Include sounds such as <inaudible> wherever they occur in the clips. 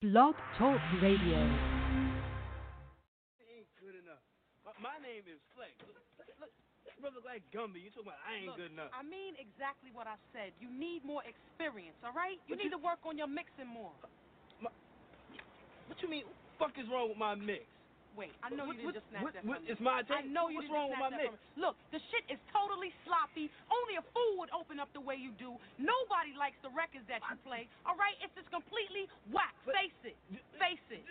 Blog Talk Radio. ain't good enough. My, my name is Flex. Look, look, brother like Gumby. You talking about I ain't Look, good enough. I mean exactly what I said. You need more experience, all right? You But need you- to work on your mixing more. What you mean? What the fuck is wrong with my mix? Wait, I know What- you didn't what- just snatch what- that from me. it's my I know you What's wrong with my that mix? Look, the shit is totally sloppy. Only a fool would open up the way you do. Nobody likes the records that you play. All right, it's just completely whack. Face it. Face it.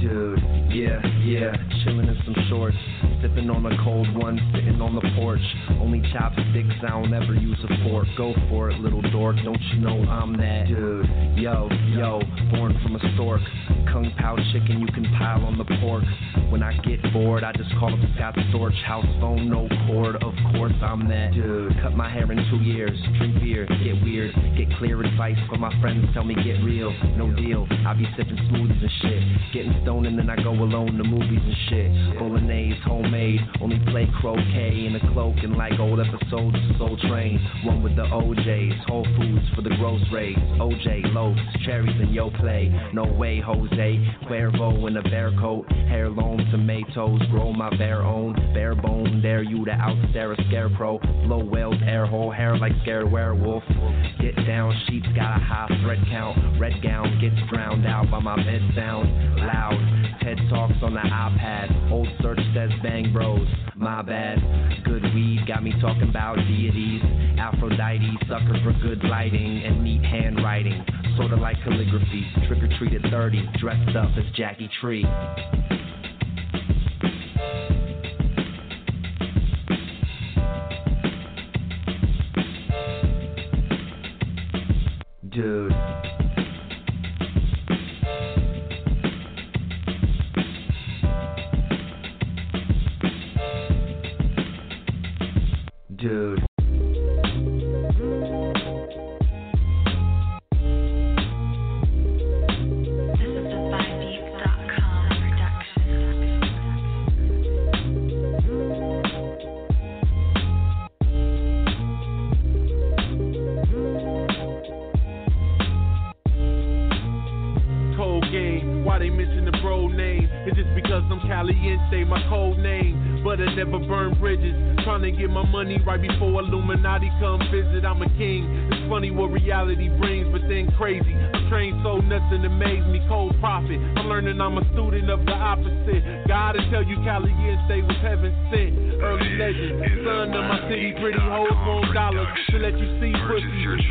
Dude, yeah, yeah, chillin' in some shorts. Sipping on a cold one, sitting on the porch. Only chopsticks, I don't ever use a fork. Go for it, little dork, don't you know I'm that dude? Yo, yo, born from a stork. Kung Pao chicken, you can pile on the pork. When I get bored, I just call up Scott Storch. House phone, no cord, of course I'm that dude. Cut my hair in two years, drink beer, get weird. Get clear advice from my friends, tell me get real. No deal, I be sipping smoothies and shit. Getting stoned and then I go alone to movies and shit. Bolognese, homemade, only play croquet in a cloak and like old episodes of Soul Train. One with the OJs, Whole Foods for the gross rates. OJ, loaves, cherries and yo play. No way, Jose. Cuervo in a bear coat, heirloom tomatoes, grow my bare own. Bare bone, dare you to outstare a scarecrow. Blow whales, air hole, hair like scared werewolf. Get down, sheets got a high thread count. Red gown gets drowned out by my bed sound. Loud, TED Talks on the iPad. Old search says bros, my bad. Good weed got me talking about deities. Aphrodite, sucker for good lighting and neat handwriting. Sorta like calligraphy. Trick or treat at 30, dressed up as Jackie Tree. Dude. I'm a student of the opposite. God to tell you Caliente was heaven sent. Early legend, son of my city, pretty hoes want dollars to let you see.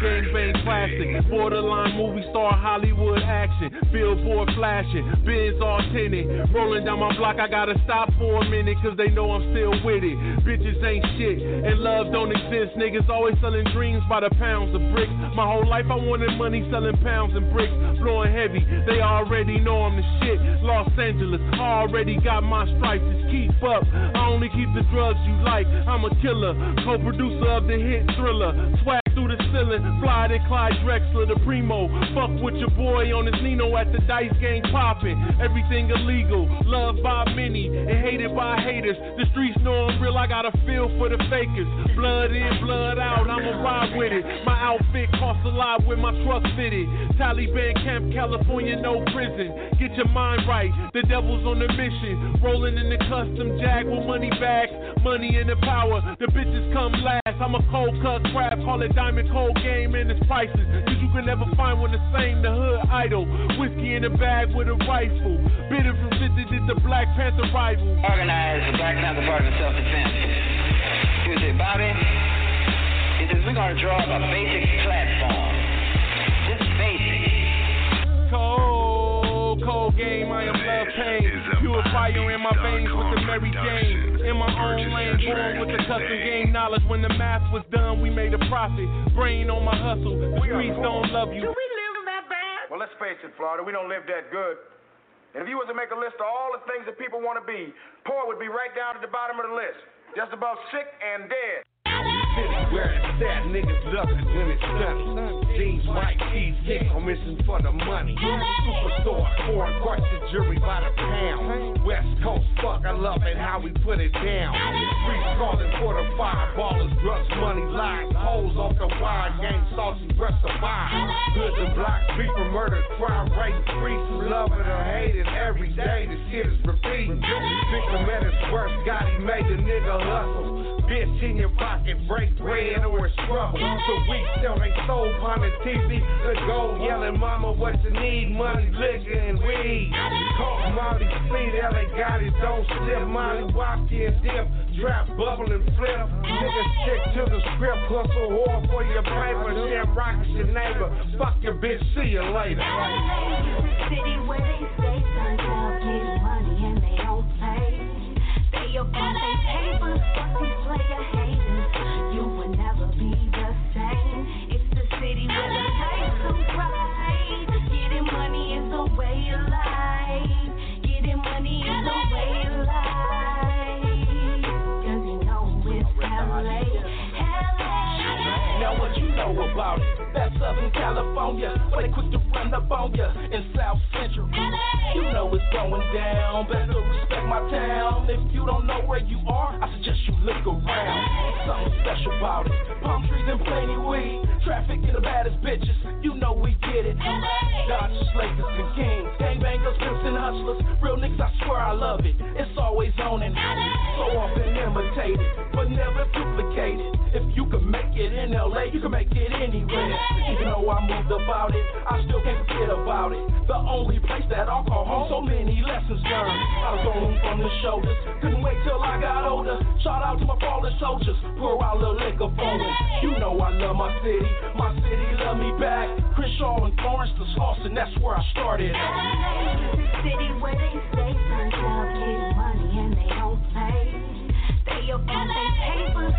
Gangbang classic, borderline movie star Hollywood action. Billboard flashing, Benz all tinted. Rolling down my block, I gotta stop for a minute, cause they know I'm still with it. Bitches ain't shit, and love don't exist. Niggas always selling dreams by the pounds of bricks. My whole life I wanted money selling pounds and bricks. Blowing heavy, they already know I'm the shit. Los Angeles, already got my stripes, just keep up. I only keep the drugs you like. I'm a killer, co producer of the hit thriller. Swag through the ceiling, fly to Clyde Drexler, the primo. Fuck with your boy on his Nino at the dice game popping. Everything illegal, loved by many and hated by haters. The streets know I'm real, I got a feel for the fakers. Blood in, blood out, I'ma ride with it. My outfit costs a lot with my truck fitted. Taliban camp, California, no prison. Get your mind right, the devil's on the mission. Rolling in the custom jag with money bags, money and the power. The bitches come last. I'm a cold cut crab, call it diamond cold game and its prices. Cause you can never find one the same, the hood idol. Whiskey in the bag with a rifle. Bitter from 50 did the Black Panther rival. Organized the Black Panther Party of self-defense. He was Bobby? He says, we're going to draw up a basic platform. Cold, cold game, I am love pain. Pure fire in my veins with the Mary Jane. In my own lane, born with the custom game knowledge. When the math was done, we made a profit. Brain on my hustle. The streets don't love you. Well, let's face it, Florida, we don't live that good. And if you was to make a list of all the things that people want to be, poor would be right down at the bottom of the list. Just about sick and dead. city where it's at. Niggas love it when it's sunny. Jeans, white tees, kick on mission for the money. Superstore, foreign crush the jury by the pound. West Coast, fuck, I love it how we put it down. Streets calling for the fireballers, drugs, money, lies, hoes off the wire, gang saucy, breath survive. Goods and blocks, and murder, crime rate, streets, love it or hate it every day. This shit is repeating. Victim at his worst, God, he made the nigga hustle. Bitch in your pocket, break bread or it's trouble. So we sell they soul on the TV. The gold yelling, mama, what you need? Money, liquor, and weed. Coke, Molly, speed, LA got it, don't slip. Molly, walk in, dip, trap, bubble, and flip. Niggas stick to the script, hustle hard for your paper. Sham rock is your neighbor. Fuck your bitch, see you later. City where they stay turned out, get money and they don't play. They they papers, fuck these player LA. Know about it? That's Southern California, where they quick to run up on ya in South Central. You know it's going down, better respect my town. If you don't know where you are, I suggest you look around. Something special about it. Palm trees and plenty weed, traffic and the baddest bitches. You know we get it. Dodgers, Lakers, and Kings, gangbangers, pimps and hustlers. Real niggas, I swear I love it. It's always on and so often imitated, but never duplicated. If you can make it in LA, you can make it anywhere. Even though I moved about it, I still can't forget about it. The only place that I'll call home, so many lessons learned. I was on from the shoulders, couldn't wait till I got older. Shout out to my fallen soldiers, pour out a little liquor for them. You know I love my city, my city love me back. Crenshaw and Florence, the Slauson, that's where I started. City where they stay turned get money and they don't play. They about they papers,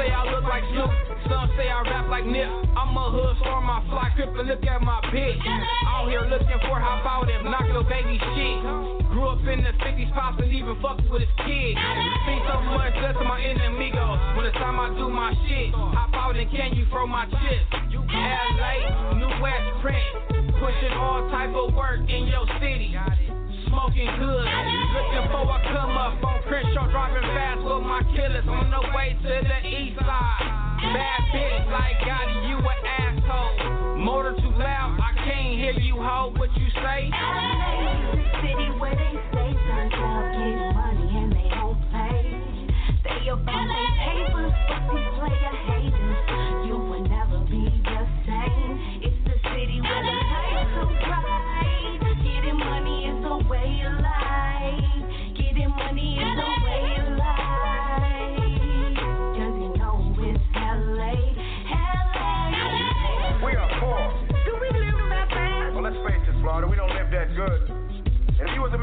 say I look like Snoop, some say I rap like Nip. I'm a hood star, my fly crip, and look at my bitch. Out here looking for how about him, knock little baby shit. Grew up in the 50s, pops and even fucked with his kid. See so much less to my enemigos. When it's time I do my shit, hop out and can you throw my chips? LA, New West print, pushing all type of work in your city. Smoking good, looking for a come up on Crenshaw, driving fast with my killers on the way to the east side. Bad bitch like Gotti, you an asshole. Motor too loud, I can't hear you, ho. What you say? City where they stay turned out, get money and they don't play. They about they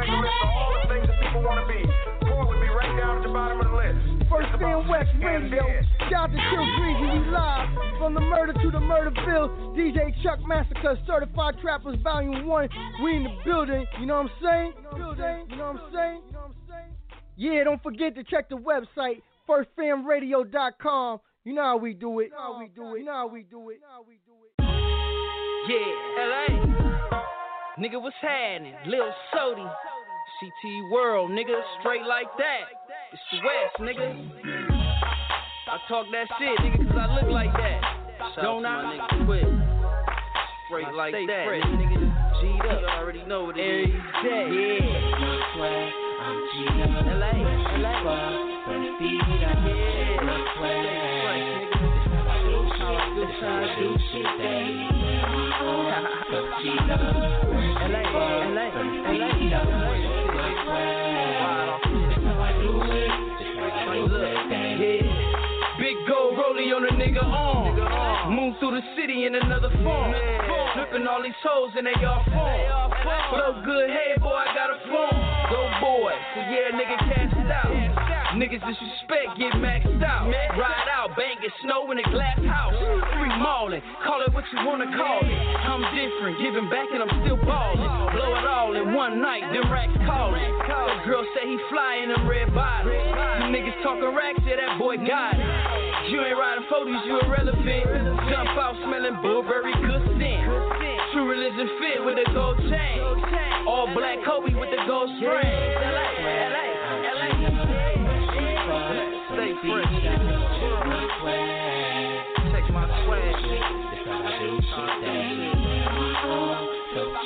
to make a list of all the things that people want to be, poor would be right down at the bottom of the list. First West Radio. Shout to Kill Greasy, we live from the murder to the murderville. DJ Chuck Massacre, Certified Trappers Volume 1. We in the building, you know what I'm saying? You know what I'm saying? Yeah, don't forget to check the website, firstfamradio.com. You know how we do it. You know how we do it. You know how we do it. Yeah, LA. Nigga, what's happening? Lil Sody. CT World, nigga, straight like that. It's the West, nigga. I talk that shit, nigga, cause I look like that. Don't I? Nigga, quit. Straight like that, fresh, nigga. G'd up. You already know what it is. Every day. Yeah. I'm G'd up. LA, LA. Yeah. Stay fresh, nigga. Good times, do shit, baby. LA, LA, LA. Big rollie on a nigga arm. Move through the city in another form. Flipping all these hoes and they all form. But oh good, hey boy, I got a phone. Go boy, so yeah, nigga cast it out. Niggas disrespect, get maxed out. Ride out, banging snow in a glass house. Free mauling, call it what you wanna call it. I'm different, giving back and I'm still ballin'. Blow it all in one night, them racks callin'. The girl say he fly in them red bottoms. You niggas talking racks, yeah, that boy got it. You ain't riding 40s, you irrelevant. Jump out smelling Burberry good scent. True religion fit with the gold chain. All black Kobe with the gold string. LA, LA.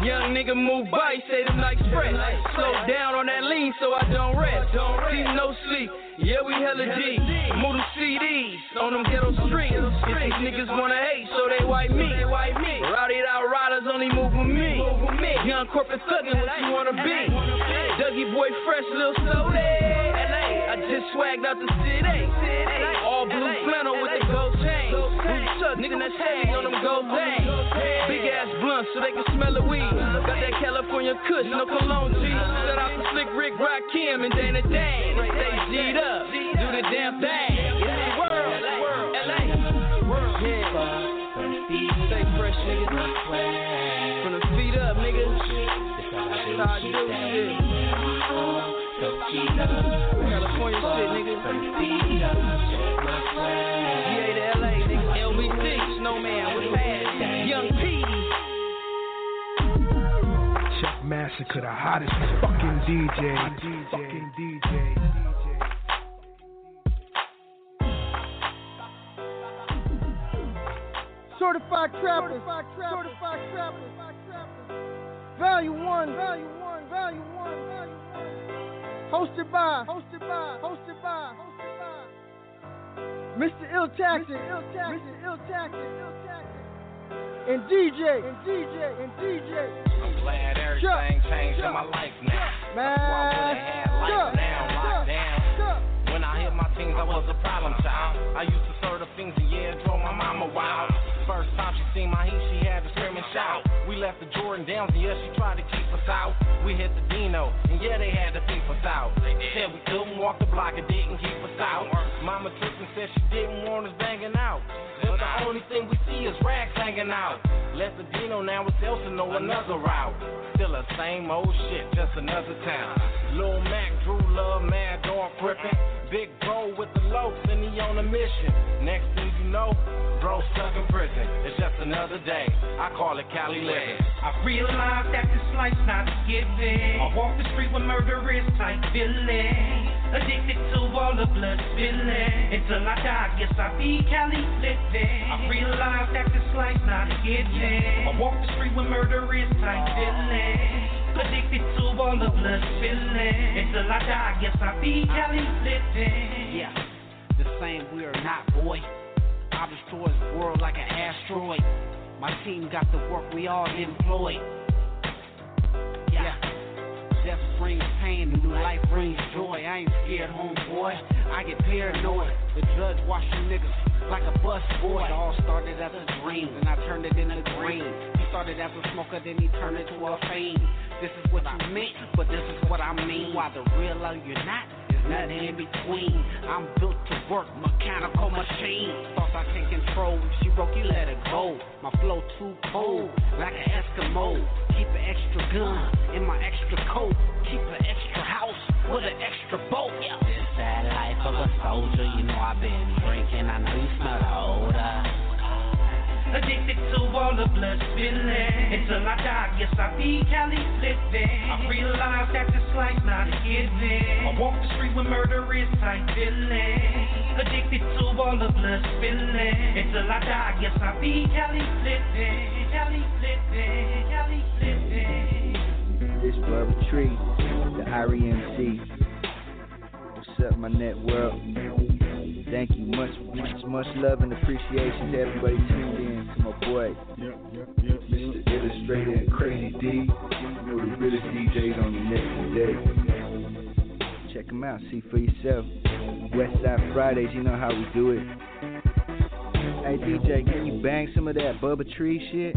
Young nigga move by, say them nights fresh. Slow down on that lean so I don't rest. Deep no sleep, yeah we hella deep. Move them CDs on them ghetto streets. If these niggas wanna hate, so they white me. Rowdy out riders only move with me. Young corporate thuggin', what you wanna be? Dougie boy fresh, little soda. LA, I just swagged out the city. All blue flannel with the gold chain. Blue chuck, nigga that's heavy on them gold things. Big ass blunt so they can smell the weed. Got that California kush, no cologne G. Shout out to Slick Rick, Rock Kim, and Dana Dane. Stay G'd up, do the damn thing. It's the world, LA. Yeah. Stay fresh, nigga. California shit, nigga. GA to LA, nigga. LBC, Snowman, what's happening? Young P. Chuck Massacre, the hottest fucking DJ. Fucking DJ. Certified trappers. Certified trappers. Certified trappers. Value one. Value one. Value one. Value one. Hosted by. Hosted by. Hosted by. Hosted by. Mr. Ill Tactic. Ill Tactic. Mr. Ill Tactic. Ill Tactic. And DJ. And DJ. And DJ. I'm glad everything changed in my life now. That's why I would've had life now locked down. When I hit my teens, I was a problem child. I used to serve the things and yeah, it drove my mama wild. First time she seen my heat, she had to scream and shout. We left the Jordan Downs and yeah, she tried to keep us out. We hit the Dino and yeah, they had to keep us out. They said we couldn't walk the block and didn't keep us out. Mama tripped and said she didn't want us banging out. But the only thing we see is rags hanging out. Left the Dino, now it's else to know another route. Still the same old shit, just another town. Lil Mac, Drew Love, Mad Dog Crippin'. Big bro with the loafs and he on a mission. Next thing know, bro stuck in prison. It's just another day. I call it Cali living. I realize that this life's not given. I walk the street with murderous type feeling. Addicted to all the blood spilling. Until I die, guess I be Cali living. I realize that this life's not given. I walk the street with murderous type feeling. Addicted to all the blood spilling. Until I die, guess I be Cali living. Yeah, the same we are not, boy. I destroy this world like an asteroid. My team got the work we all employ. Yeah. Death brings pain, new life brings joy. I ain't scared, homeboy. I get paranoid. The judge watch you niggas like a bus boy. It all started as a dream, and I turned it into green. He started as a smoker, then he turned it to a fame. This is what I meant, but this is what I mean. Why the real or you're not, there's nothing in between. I'm built to work, mechanical machine. Thoughts I can't control. If she broke, you let her go. My flow too cold, like an Eskimo. Keep an extra gun in my extra coat. Keep an extra house with an extra boat. Yeah. This that life of a soldier, you know I've been drinking. I know you smell the odor. Addicted to all the blood spilling. Until I die, guess I be Cali living. I realize that this life's not a given. I walk the street with murderous type feeling. Addicted to all the blood spilling. Until I die, guess I be Cali living. Cali living. Cali living. This Brother Tree, the Irie MC. What's up, my network? Thank you. Much, much, much love and appreciation to everybody tuned in to my boy, Mr. Illustrator and Crazy D. You know the realest DJs on the net today. Check them out. See for yourself. Westside Fridays, you know how we do it. Hey DJ, can you bang some of that Bubba Tree shit?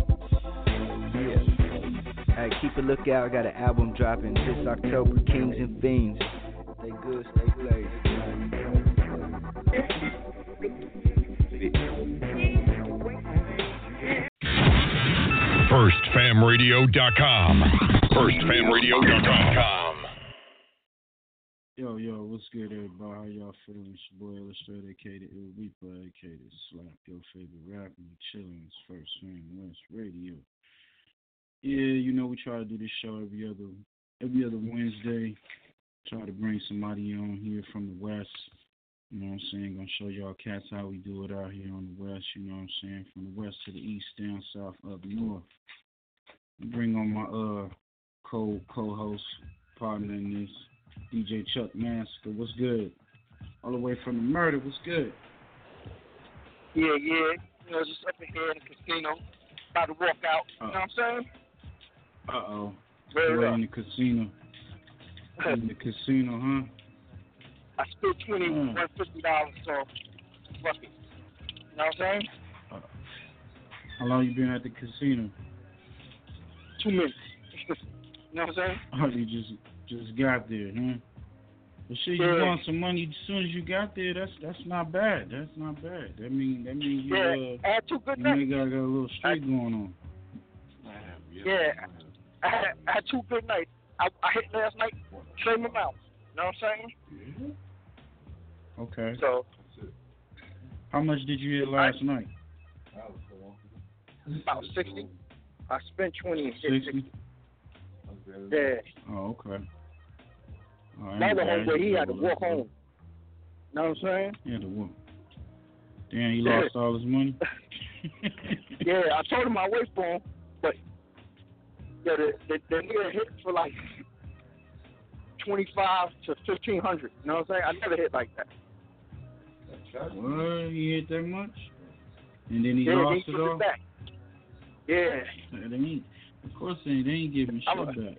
Yeah. Hey, keep a lookout. I got an album dropping this October, Kings and Fiends. Stay good, stay blazed. FirstFamRadio.com. FirstFamRadio.com. Yo, yo, what's good, everybody? How y'all feeling? It's your boy Illustrated, aka the Ill Reaper, aka the Slap, your favorite rapper. You chillin', it's First Fam West Radio. Yeah, you know we try to do this show every other every other Wednesday. Try to bring somebody on here from the West. You know what I'm saying? Gonna show y'all cats how we do it out here on the West. You know what I'm saying? From the West to the East, down South, up North. Bring on my uh co co-host partner in this. DJ Chuck Master. What's good? All the way from the murder. What's good? Yeah, yeah. You know, just up in here in the casino. About to walk out. You know what I'm saying? Uh oh. Up. in the casino. in the casino, huh? I spent twenty Mm. one fifty dollars, so fuck it. You know what I'm saying? How long you been at the casino? Two minutes. <laughs> you know what I'm saying? Oh, you just just got there, huh? But shit, you Yeah. want some money as soon as you got there. That's that's not bad. That's not bad. That mean that means you Yeah, uh, I had two good you nights. got, got a little streak going on. Yeah, I had, I had two good nights. I, I hit last night, same amount. You know what I'm saying? Mm-hmm. Okay. So How much did you hit last night? about sixty. I spent twenty and hit Sixty. Yeah. Oh, okay. I ain't other bad. homeboy, he had to walk home. You know what I'm saying? He had to walk. Damn, he lost all his money. <laughs> <laughs> yeah, I told him I wait for him, but yeah, the the, the nigga hit for like twenty five to fifteen hundred. You know what I'm saying? I never hit like that. What? He hit that much? And then he yeah, lost he it all? it back. Yeah, They ain't, of course they ain't, they ain't giving shit I'm a- back.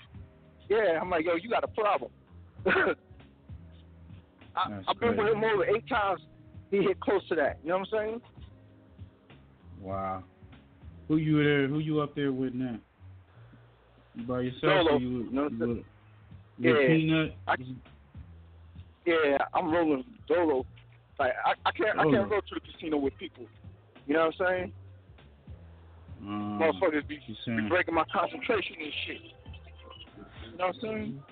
<laughs> yeah. I'm like, yo, you got a problem. <laughs> I, I've been with him over eight times. He hit close to that. You know what I'm saying? Wow. Who you there? Who you up there with now? You by yourself Solo. you, you with, with Yeah. Peanut? I, yeah, I'm rolling solo. Like I, I can't, I can't go to the casino with people. You know what I'm saying? Um, Motherfuckers be, you be breaking my concentration and shit. You know what I'm saying?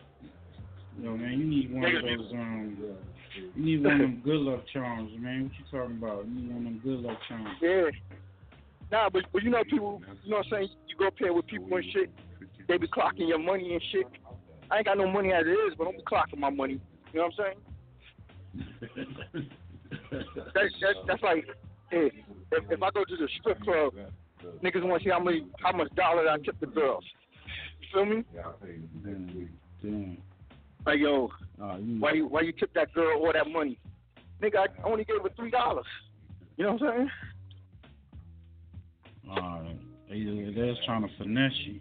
yo man, you need one of those um, you need one of them <laughs> good luck charms, man. What you talking about? You need one of them good luck charms. Yeah. Nah, but but you know people, you know what I'm saying? You go up here with people and shit. They be clocking your money and shit. I ain't got no money as it is, but I'm clocking my money. You know what I'm saying? <laughs> That's that's, that's like, hey, if if I go to the strip club, niggas want to see how many how much dollars I tip the girls. You feel me? Like yo, why you why you tip that girl all that money? Nigga, I only gave her three dollars. You know what I'm saying? Alright. They, they're just trying to finesse you.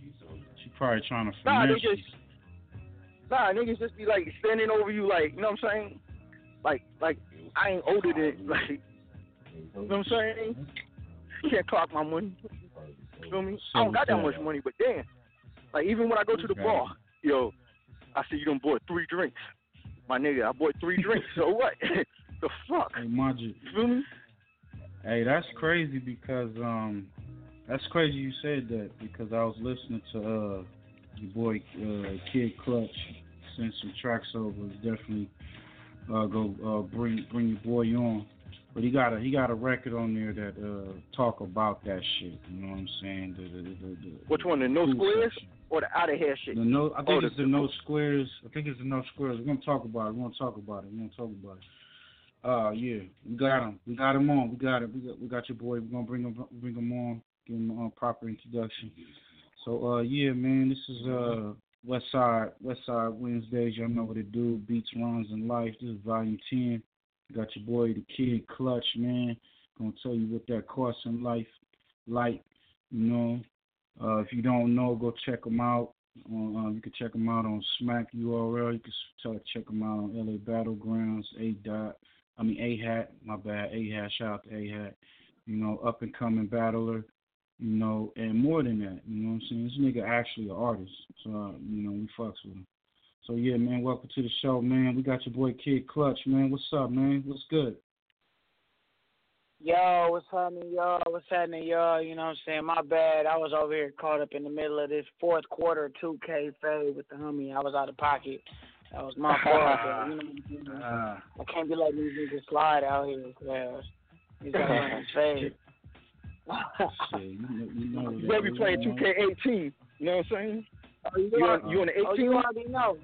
Probably trying to Nah, they finesse you. just nah niggas just be like standing over you like you know what I'm saying? Like like I ain't older than <laughs> like you know what I'm saying? You can't clock my money. You feel me? I don't got that much money, but damn. Like even when I go to the bar, yo, I see you done bought three drinks. My nigga, I bought three drinks. So what? <laughs> the fuck? Hey, mind you, You feel me? Hey, that's crazy because um, that's crazy you said that because I was listening to uh your boy uh Kid Clutch send some tracks over. Definitely uh go uh bring bring your boy on. But he got a he got a record on there that uh talk about that shit. You know what I'm saying? The, the, the, Which one, the no squares section. or the out of here shit? The no, I think Oh, it's the no squares. I think it's the no squares. We're gonna talk about it. We're gonna talk about it. We're gonna talk about it. Uh, yeah, we got him. We got him on. We got it. We got, we got your boy. We're gonna bring him, bring him on. Give him a proper introduction. So, uh, yeah, man, this is uh West Side West Side Wednesdays. Y'all know what it do. Beats, rhymes, and life. This is Volume Ten. Got your boy, the Kid Clutch, man. Gonna tell you what that Carson life, like, you know. Uh, if you don't know, go check them out. Uh, you can check them out on Smack URL. You can check them out on LA Battlegrounds. A dot, I mean A Hat. My bad. A Hat. Shout out to A Hat. you know, up and coming battler, you know, and more than that, you know what I'm saying? This nigga actually an artist, so uh, you know we fucks with him. So yeah, man, welcome to the show, man. We got your boy Kid Clutch, man. What's up, man? What's good? Yo, what's happening, y'all? What's happening, y'all? You know what I'm saying? My bad. I was over here caught up in the middle of this fourth quarter 2K fade with the homie. I was out of pocket. That was my <laughs> fault. you know, uh, I can't be letting these niggas slide out here. Cause he's got to fade. Shit, you know, you know You better be playing 2K18. You know what I'm saying? Oh, you, You already- on, you on the 18? Oh, you already know.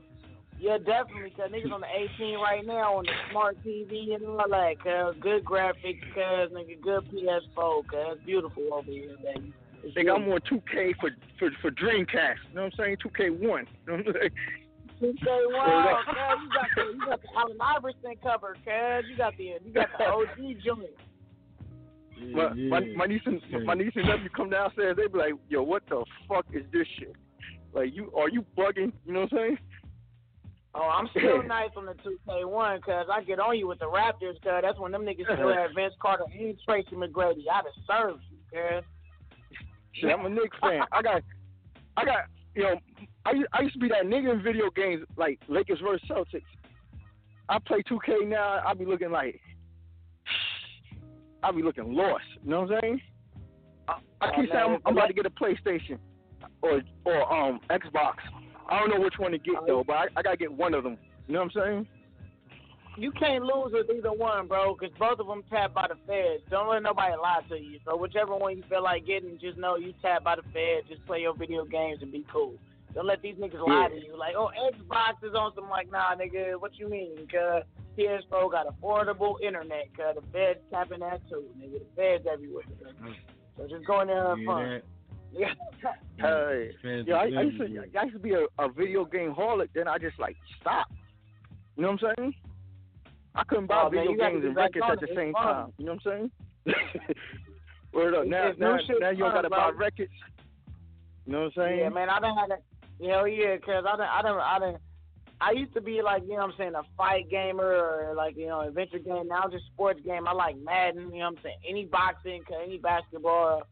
Yeah, definitely, because niggas on the 18 right now on the smart TV and all that, cuz good graphics, cuz nigga, good PS4, cuz beautiful over here, baby. It's Nigga, I'm on 2K for for for Dreamcast. You know what I'm saying? 2K1. You know what I'm saying? You say, wow, cuz you got the you got the Allen Iverson cover, cuz you got the you got the OG joint. My, my my niece and my niece and nephew come downstairs. They be like, "Yo, what the fuck is this shit? Like, you are you bugging? You know what I'm saying?" Oh, I'm still <laughs> nice on the 2K1 because I get on you with the Raptors because that's when them niggas still <laughs> had Vince Carter and Tracy McGrady. I'd have served you, cuz. Shit, I'm a Knicks fan. I got, I got, you know, I I used to be that nigga in video games like Lakers versus Celtics. I play 2K now. I be looking like, I be looking lost. You know what I'm saying? I, I Oh, keep saying I'm, I'm about to get a PlayStation or or um Xbox. I don't know which one to get though, but I, I gotta get one of them. You know what I'm saying? You can't lose with either one, bro, because both of them tapped by the feds. Don't let nobody lie to you. So whichever one you feel like getting, just know you tapped by the feds. Just play your video games and be cool. Don't let these niggas lie to you. Like, oh, Xbox is on some like, nah, nigga, what you mean? Cause PS4 got affordable internet. Cause the feds tapping that too, nigga. The feds everywhere. So just go in there and have Yeah, fun. Yeah. <laughs> Hey, yeah, I, I used to. I used to be a, a video game holic. Then I just like stopped. You know what I'm saying? I couldn't buy Oh, video you gotta games and records at the. It's same fun. time. You know what I'm saying? <laughs> Word up. It's- Now, now, now you don't gotta buy records. You know what I'm saying? Yeah, man, I done had a hell yeah, cause I done, I done, I done. I used to be like, you know what I'm saying, a fight gamer or like, you know, adventure game. Now just sports game. I like Madden, you know what I'm saying? Any boxing, any basketball,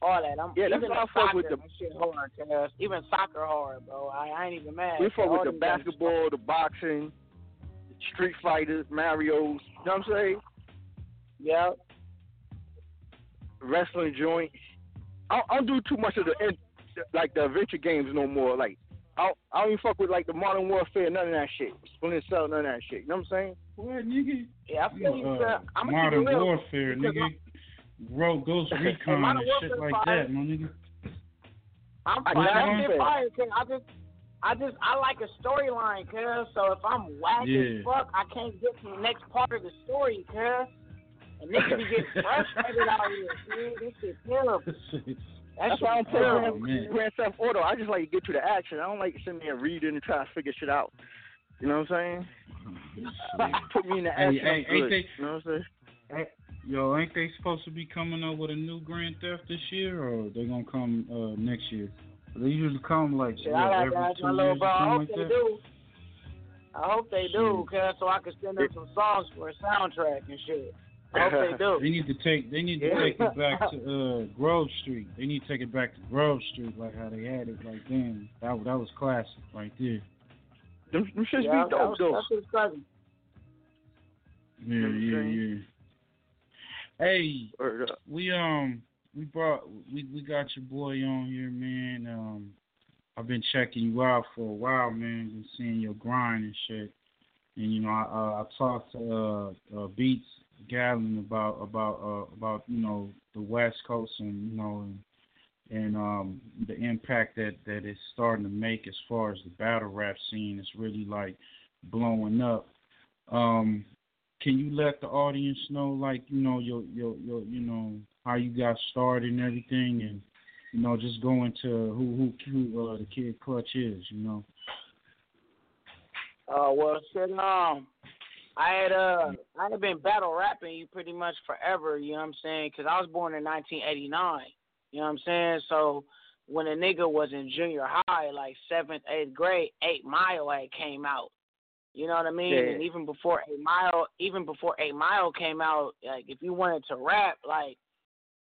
all that. I'm Yeah, that's even why I fuck with the- shit hard, cuz. Even soccer hard, bro. I, I ain't even mad. We fuck with the basketball, the boxing, Street Fighters, Mario's. You know what I'm saying? Yep. Wrestling joint. I, I don't do too much of the in- like the adventure games no more. Like I, don't- I don't even fuck with like the Modern Warfare, none of that shit. Splinter Cell, none of that shit. You know what I'm saying? What, nigga? Yeah, I feel you, Uh. I'm <laughs> modern warfare, nigga. Rogue Ghost Recon and shit like fire. that, my nigga. I'm I fine. got That you. fire, I just, I just, I like a storyline, cuz. So if I'm whack Yeah. as fuck, I can't get to the next part of the story, cuz. And niggas be getting <laughs> frustrated out here, dude. This shit terrible. That That's why I don't play. Grand, Grand Theft Auto. I just like to get to the action. I don't like sitting there reading and trying to figure shit out. You know what I'm saying? <laughs> Put me in the Hey, action. hey, ain't good. they- You know what I'm saying? Yo, ain't they supposed to be coming up with a new Grand Theft this year, or they gonna come uh, next year? They usually come like Shit, I every two my years bro. I hope like they that. do. I hope they do, cuz, so I can send them some songs for a soundtrack and shit. I hope <laughs> they need to take they need to Yeah. take it back to uh, Grove Street. They need to take it back to Grove Street like how they had it like then. That that was classic right there. Them, them shits yeah, be that dope was, though. that's his cousin. Yeah, know what I'm yeah, yeah. Hey, Word up. we um we brought we we got your boy on here, man. Um, I've been checking you out for a while, man. Been seeing your grind and shit. And you know, I uh, I talked to uh, uh, Beats Gallon about about uh, about you know the West Coast and you know and and um the impact that that it's starting to make as far as the battle rap scene. It's really like blowing up. Um, can you let the audience know, like you know, your your your you know how you got started and everything, and you know, just go into who who who uh, the kid Clutch is, you know. Uh, well, shit, um, I had uh, I had been battle rapping you pretty much forever. You know what I'm saying? Because I was born in 1989. You know what I'm saying? So when a nigga was in junior high, like seventh, eighth grade, Eight Mile had came out. You know what I mean? Yeah. And even before Eight Mile, even before Eight Mile came out, like if you wanted to rap, like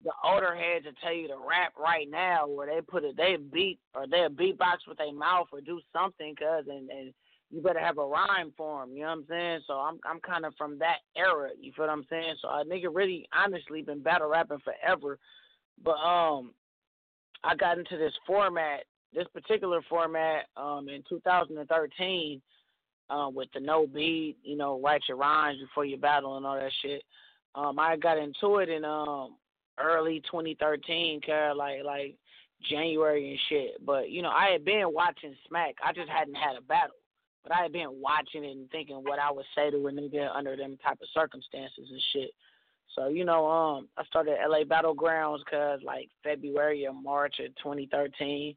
the older heads will tell you to rap right now, where they put it, they beat or they beatbox with their mouth or do something, cause and and you better have a rhyme for them. You know what I'm saying? So I'm I'm kind of from that era. You feel what I'm saying? So a nigga really honestly been battle rapping forever, but um, I got into this format, this particular format, um, in 2013. Um, with the no beat, you know, write your rhymes before you battle and all that shit. Um, I got into it in um early 2013, kind of like like January and shit. But you know, I had been watching Smack. I just hadn't had a battle, but I had been watching it and thinking what I would say to a nigga under them type of circumstances and shit. So you know, um, I started LA Battlegrounds cause like February or March of 2013,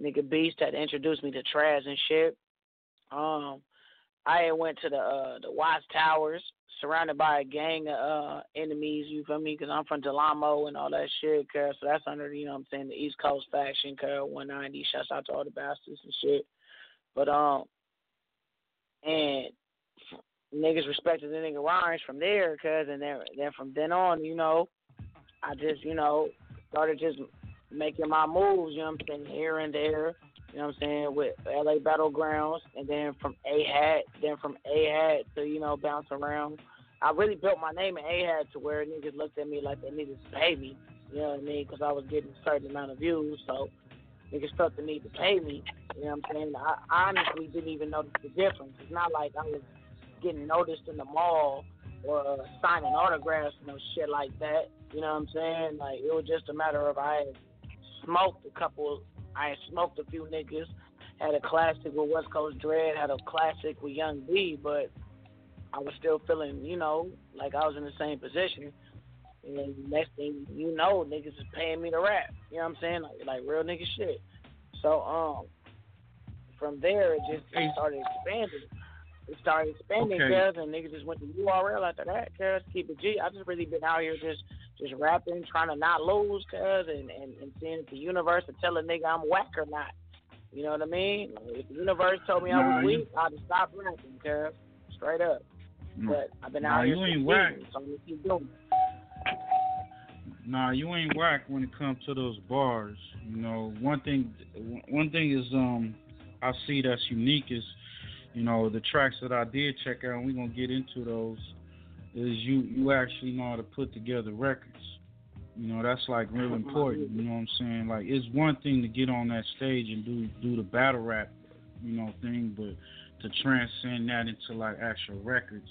nigga Beast had introduced me to Traz and shit. Um, I went to the uh, the Watts Towers, surrounded by a gang of uh, enemies. You feel me? Because I'm from Del Amo and all that shit. Cause so that's under you know what I'm saying the East Coast faction. Cause 190. Shouts out to all the bastards and shit. But um, and niggas respected the nigga rhymes from there. Cause and then then from then on, you know, I just you know started just making my moves. You know what I'm saying here and there you know what I'm saying, with LA Battlegrounds, and then from A Hat, then from A Hat to, you know, bounce around. I really built my name in A Hat to where niggas looked at me like they needed to pay me, you know what I mean, because I was getting a certain amount of views, so niggas felt the need to pay me, you know what I'm saying. I honestly didn't even notice the difference. It's not like I was getting noticed in the mall or signing autographs and no shit like that, you know what I'm saying. Like, it was just a matter of I had smoked a couple I smoked a few niggas. Had a classic with West Coast Dread. Had a classic with Young B. But I was still feeling, you know, like I was in the same position. And next thing you know, niggas is paying me to rap. You know what I'm saying? Like, like real nigga shit. So um, from there it just it started expanding. It started expanding, Okay. cuz, and niggas just went to URL after that, cuz. Keep it G. I just really been out here just just rapping, trying to not lose, cuz, and, and, and seeing if the universe to tell a nigga I'm whack or not. You know what I mean? If the universe told me I Nah, was you- weak, I'd have stopped rapping, cuz. Straight up. But I've been Nah, out here you ain't whack. so I'm gonna keep doing it. Nah, you ain't whack when it comes to those bars. You know, one thing, one thing is um, I see that's unique is, you know, the tracks that I did check out. and We gonna get into those. Is you you actually know how to put together records. You know, that's like real <laughs> important. You know what I'm saying? Like, it's one thing to get on that stage and do do the battle rap, you know, thing, but to transcend that into like actual records,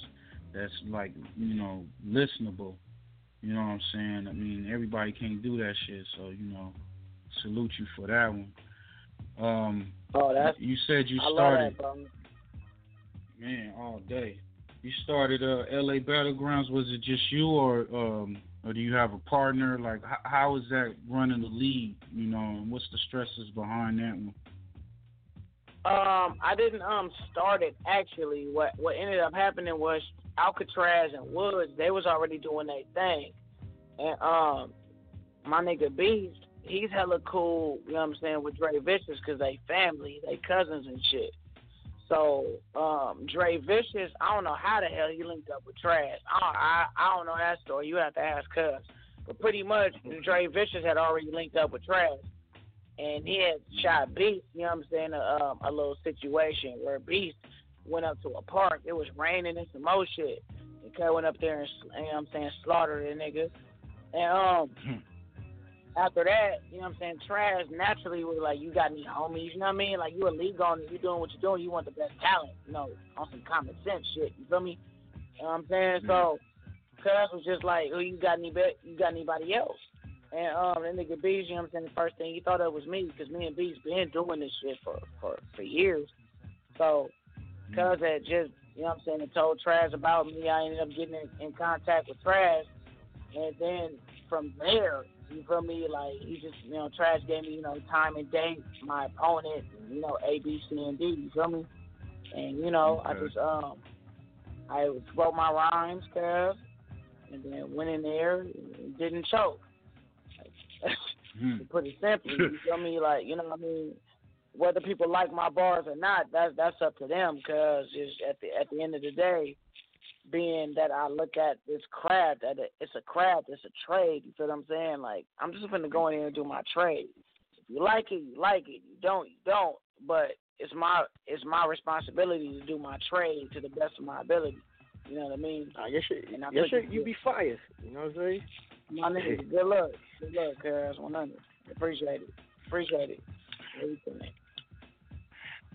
that's like you know listenable. You know what I'm saying? I mean, everybody can't do that shit, so you know, salute you for that one. Um, Oh, that's you said you I started, that, man, all day. You started uh, L.A. Battlegrounds. Was it just you, or um, or do you have a partner? Like, h- how is that running the league? You know, and what's the stresses behind that one? Um, I didn't um start it actually. What what ended up happening was Alcatraz and Woods, they was already doing their thing. And um my nigga Beast, he's hella cool, you know what I'm saying, with Dre Vicious because they family, they cousins and shit. So, um, Dre Vicious, I don't know how the hell he linked up with Traz. I I, I don't know that story. You have to ask Cuz. But pretty much, Dre Vicious had already linked up with Traz and he had shot Beast, you know what I'm saying, a, um, a little situation where Beast went up to a park. It was raining and some more shit. And Cut went up there and, you know what I'm saying, slaughtered the nigga. And um, after that, you know what I'm saying, Traz naturally was like, you got any homies, you know what I mean? Like, you a league on, it, you doing what you're doing, you want the best talent, you know, on some common sense shit, you feel me? You know what I'm saying? So, Cuz was just like, oh, you got any, be- you got anybody else? And um, that nigga Beast, you know what I'm saying, the first thing he thought of was me, because me and Beast been doing this shit for, for, for years. So, cuz had just, you know what I'm saying, had told Traz about me, I ended up getting in, in contact with Traz. And then from there, you feel me, like, he just, you know, Traz gave me, you know, time and date, my opponent, you know, A, B, C, and D, you feel me? And, you know, I just, um, I wrote my rhymes, cuz, and then went in there and didn't choke. <laughs> to put it simply, you feel me? Like, you know what I mean? Whether people like my bars or not, that's that's up to them. Cause it's at the at the end of the day, being that I look at this craft that it's a craft, it's a trade. You feel what I'm saying? Like I'm just gonna go in there and do my trade. If you like it, you like it. You don't, you don't. But it's my it's my responsibility to do my trade to the best of my ability. You know what I mean? Nah, your shit, And I shit, the- you be fired. You know what I'm saying? My nigga, good luck. Good luck, cuz 100. Appreciate it. Appreciate it. Everything.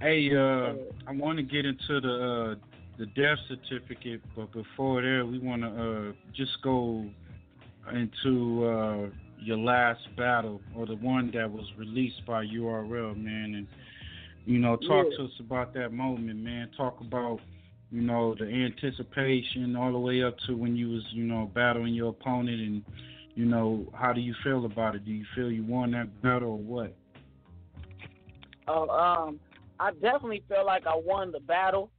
Hey, uh, I want to get into the uh, the death certificate, but before there, we want to uh, just go into uh, your last battle or the one that was released by URL, man, and you know, talk Yeah. to us about that moment, man. Talk about you know the anticipation all the way up to when you was you know battling your opponent, and you know how do you feel about it? Do you feel you won that battle or what? Oh, um, I definitely feel like I won the battle,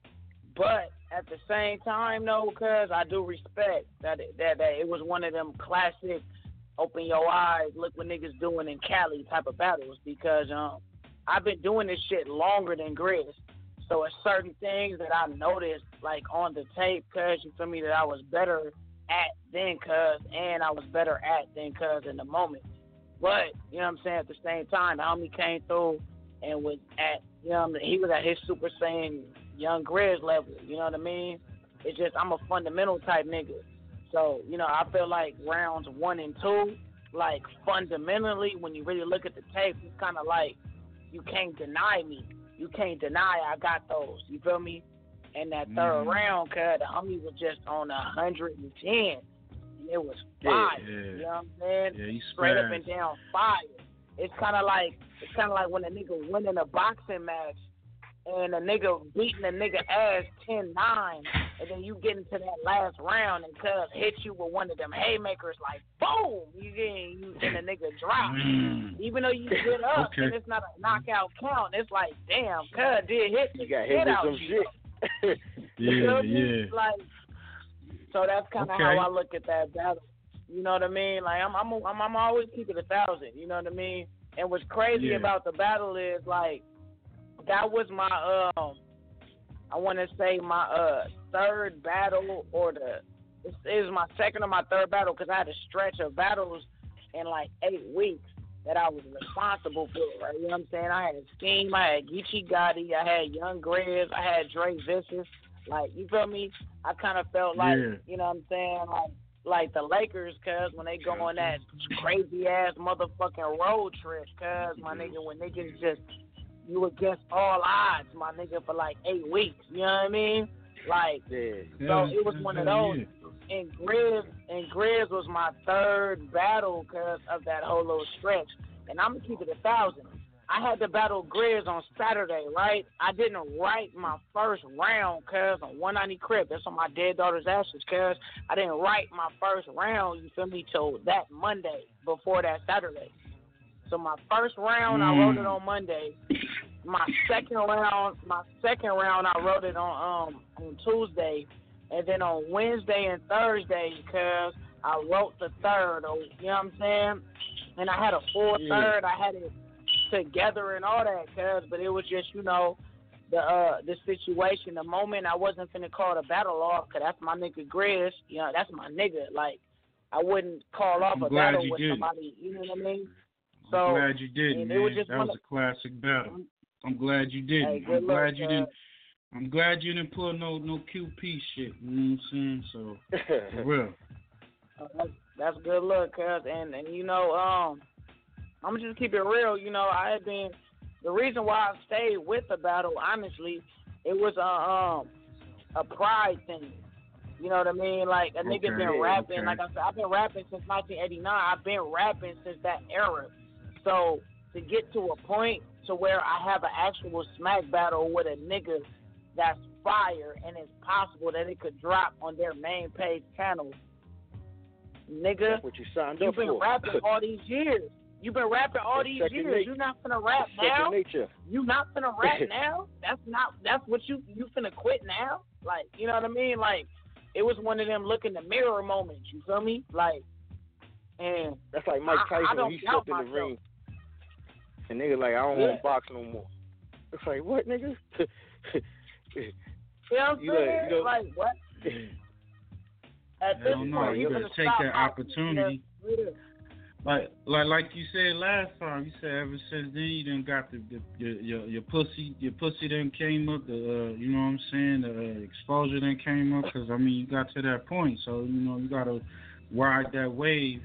but at the same time, though, cause I do respect that it, that that it was one of them classic, open your eyes, look what niggas doing in Cali type of battles. Because um, I've been doing this shit longer than Grizz, so it's certain things that I noticed like on the tape, cause you feel me that I was better at then, cause and I was better at then, cause in the moment. But you know what I'm saying. At the same time, the homie came through and was at you know I mean? he was at his Super Saiyan young Grizz level. You know what I mean? It's just I'm a fundamental type nigga. So you know I feel like rounds one and two, like fundamentally, when you really look at the tape, it's kind of like you can't deny me. You can't deny I got those. You feel me? And that third Mhm. round, cuz the homie was just on a hundred and ten. And it was Yeah, fire. yeah. You know what I'm saying? Yeah, he straight up and down fire. It's kind of like it's kind of like when a nigga winning a boxing match and a nigga beating a nigga ass 10-9, and then you get into that last round and cuz hit you with one of them haymakers like boom, you get you and the nigga drop. Mm. Even though you get up Okay. and it's not a knockout count, it's like damn, cuz did hit the You got shit hit with out some you. shit. You <laughs> Yeah, feel me? yeah. Like, so that's kind of Okay. how I look at that battle. You know what I mean? Like, I'm, I'm, I'm, I'm always keeping a thousand. You know what I mean? And what's crazy Yeah. about the battle is like, that was my, um, I want to say my uh third battle or the, this is my second or my third battle because I had a stretch of battles in like eight weeks that I was responsible for. Right? You know what I'm saying? I had Scheme, I had Geechi Gotti, I had Young Grizz, I had Dre Vicious. Like, you feel me? I kind of felt like, Yeah. you know what I'm saying? Like, like the Lakers, cuz when they go on that crazy ass motherfucking road trip, cuz my nigga, when niggas just you against all odds, my nigga, for like eight weeks. You know what I mean? Like, so it was one of those. And Grizz and Grizz was my third battle because of that whole little stretch. And I'm gonna keep it a thousand. I had to battle Grizz on Saturday, right? I didn't write my first round, cuz on 190 Crib. That's on my dead daughter's ashes, cuz I didn't write my first round. You feel me? Till that Monday before that Saturday. So my first round, I wrote it on Monday. My second round, my second round, I wrote it on um on Tuesday, and then on Wednesday and Thursday, because I wrote the third. Or, you know what I'm saying? And I had a full Yeah. third. I had it together and all that, cuz. But it was just you know the uh the situation, the moment I wasn't finna call the battle off, cause that's my nigga Grizz. You know, that's my nigga. Like I wouldn't call off I'm a battle with didn't. somebody. You know what I mean? I'm So glad you didn't, man. it was just that was of- a classic battle. I'm glad you didn't. Hey, I'm luck, glad you uh, didn't. I'm glad you didn't pull no no QP shit. You know what I'm saying? So <laughs> for real. Uh, That's, that's good luck, cuz. And and you know, um, I'm gonna just keep it real. You know, I had been the reason why I stayed with the battle. Honestly, it was a um a pride thing. You know what I mean? Like a nigga Okay, been rapping. okay. Like I said, I've been rapping since 1989. I've been rapping since that era. So to get to a point to where I have an actual smack battle with a nigga that's fire and it's possible that it could drop on their main page channel. Nigga, That's what you signed you've up been for. rapping all these years. You've been rapping all That's these second years. nature. You're not finna rap That's second now. nature. You not finna <laughs> rap now. That's not. That's what you you finna quit now. Like you know what I mean? Like it was one of them look in the mirror moments. You feel me? Like and That's like Mike I- I Tyson don't when he doubt stepped in the myself. ring. And nigga like, I don't Yeah. want to box no more. It's like, what, nigga? <laughs> You know what I'm You know- saying? you know- like what? <laughs> At I this don't know. point, You you're better gonna take that acting, opportunity. yeah. Like, like, like you said last time. You said ever since then you done got the, the your, your your pussy your pussy done came up. The uh, you know what I'm saying. The uh, exposure done came up because I mean you got to that point. So you know you gotta ride that wave.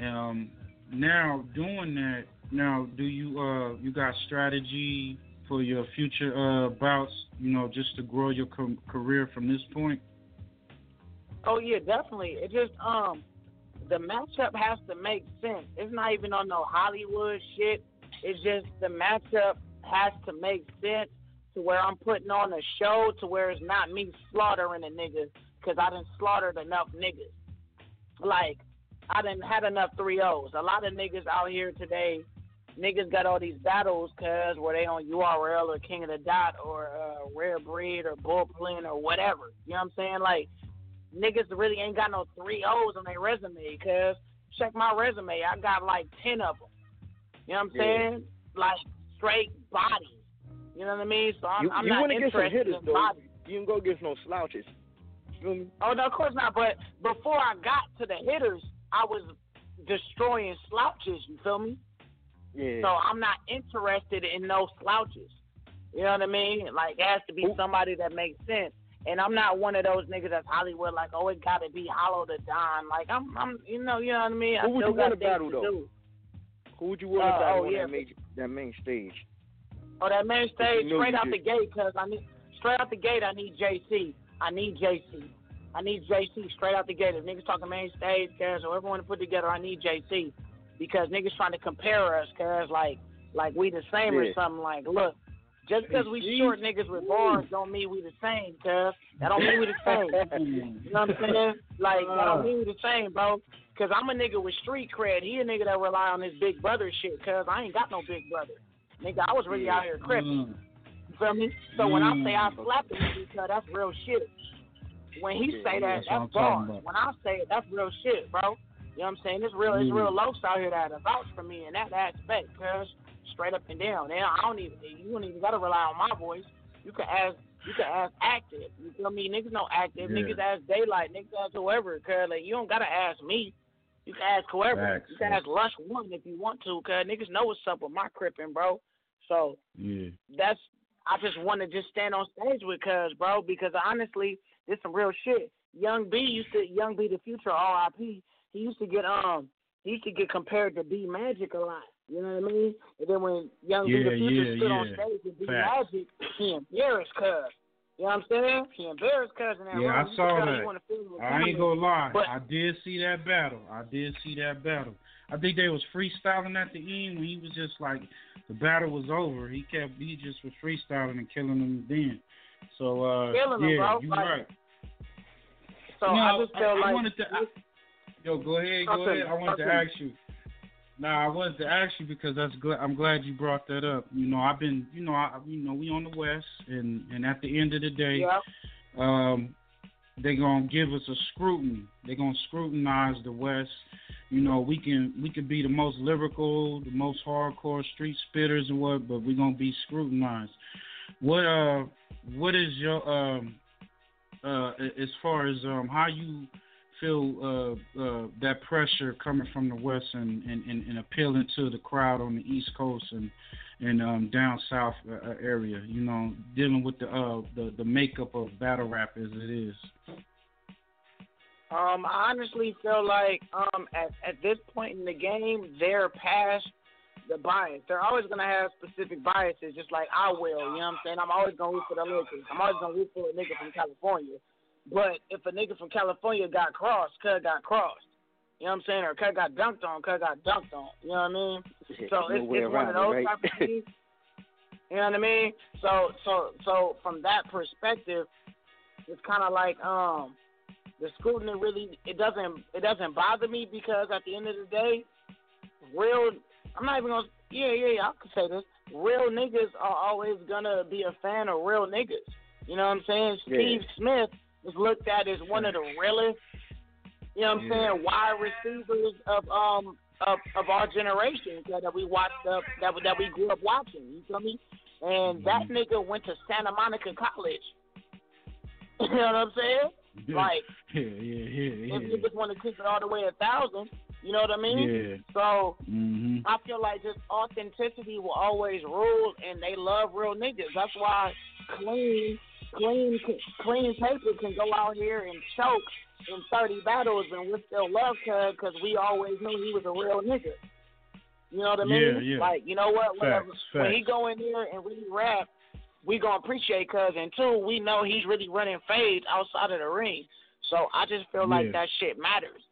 Um, now doing that. Now, do you uh you got strategy for your future uh bouts? You know, just to grow your com- career from this point. Oh yeah, definitely. It just um the matchup has to make sense. It's not even on no Hollywood shit. It's just the matchup has to make sense to where I'm putting on a show to where it's not me slaughtering a nigga because I done slaughtered enough niggas. Like I done had enough three O's. A lot of niggas out here today, niggas got all these battles cause where they on URL or King of the Dot or uh, Rare Breed or Bullpen or whatever. You know what I'm saying? Like niggas really ain't got no three O's on their resume, cuz check my resume. I got like 10 of them. You know what I'm Yeah. saying? Like straight bodies. You know what I mean? So I'm, you I'm you not to get some interested hitters in though. bodies. You can go get no slouches. You feel me? Oh, no, of course not. But before I got to the hitters, I was destroying slouches. You feel me? Yeah. So I'm not interested in no slouches. You know what I mean? Like it has to be somebody that makes sense. And I'm not one of those niggas that's Hollywood like, oh, it gotta be Hollow da Don. Like I'm, I'm, you know, you know what I mean. I Who would still you want to battle though? do. Who would you want to Uh, battle oh, on yeah. that major that main stage? Oh, that main stage, You know straight out did. the gate, cause I need straight out the gate. I need JC. I need JC. I need JC straight out the gate. If niggas talking main stage, cause whoever want to put together, I need JC. Because niggas trying to compare us, cause like like we the same or something. Like, look, just because we short niggas with bars don't mean we the same, cuz that don't mean we the same. <laughs> you know what I'm saying? Like that don't mean we the same, bro. Cause I'm a nigga with street cred. He a nigga that rely on his big brother shit. Cause I ain't got no big brother. Nigga, I was really out here crippin'. You feel me? So when I say I slapped a nigga, cuz that's real shit. When he say that, That's what I'm that's bars. When I say it, that's real shit, bro. You know what I'm saying? It's real. It's Mm. real locs out here that vouch for me in that aspect, cuz straight up and down. Now I don't even. You don't even gotta rely on my voice. You can ask. You can ask active. You feel me? Niggas know active. Yeah. Niggas ask daylight. Niggas ask whoever. Cuz like you don't gotta ask me. You can ask whoever. Facts, you can ask Lush One if you want to. Cuz niggas know what's up with my crippin', bro. So Yeah. that's I just want to just stand on stage with Cuz, bro, because honestly, this some real shit. Young B used to Young B the future R.I.P. He used to get um he to get compared to B Magic a lot. You know what I mean? And then when Young B Yeah, the future yeah, stood on stage with B Facts. Magic, he embarrassed Cuz. You know what I'm saying? He embarrassed Cuz in that Yeah, room. I saw that. wanna I ain't gonna lie. But I did see that battle. I did see that battle. I think they was freestyling at the end when he was just like the battle was over. He kept he just was freestyling and killing them then. So uh yeah, bro. you Like, right. so no, I just feel I, like I, Yo, go ahead, go ahead. I wanted to to ask you. Nah, I wanted to ask you because that's good. I'm glad you brought that up. You know, I've been, you know, I, you know, we on the west, and and at the end of the day, Yeah. um, they're gonna give us a scrutiny. They're gonna scrutinize the West. You know, we can we could be the most lyrical, the most hardcore street spitters and what, but we're gonna be scrutinized. What uh, what is your um, uh, as far as um, how you feel uh, uh, that pressure coming from the West and, and, and, and appealing to the crowd on the East Coast and and um, down south uh, uh, area. You know, dealing with the uh, the the makeup of battle rap as it is. Um, I honestly feel like um at, at this point in the game, they're past the bias. They're always gonna have specific biases, just like I will. You know what I'm saying? I'm always gonna root for the Lakers. I'm always gonna root for a nigga from California. But if a nigga from California got crossed, Cuz got crossed. You know what I'm saying? Or Cuz got dunked on, Cuz got dunked on. You know what I mean? <laughs> So it's, it's one of it, those right? type of <laughs> things. You know what I mean? So so so from that perspective, it's kind of like um the scrutiny really it doesn't it doesn't bother me because at the end of the day, real I'm not even gonna yeah yeah yeah I can say this real niggas are always gonna be a fan of real niggas. You know what I'm saying? Yeah. Steve Smith is looked at as one of the realest. You know what I'm Yeah. saying? Wide receivers of um of of our generation that, that we watched up that that we grew up watching. You feel me? And that nigga went to Santa Monica College. <laughs> You know what I'm saying? Like, yeah, <laughs> yeah, yeah, yeah. if just want to keep it all the way a thousand, you know what I mean? Yeah. So hmm I feel like just authenticity will always rule, and they love real niggas. That's why clean, clean, clean paper can go out here and choke in 30 battles, and we still love Cuz because we always knew he was a real nigga. You know what I mean? Yeah, yeah. Like, you know what? Whatever. Facts, When he go in here and really rap, we gonna appreciate Cuz, and two, we know he's really running fades outside of the ring. So I just feel like Yeah. that shit matters.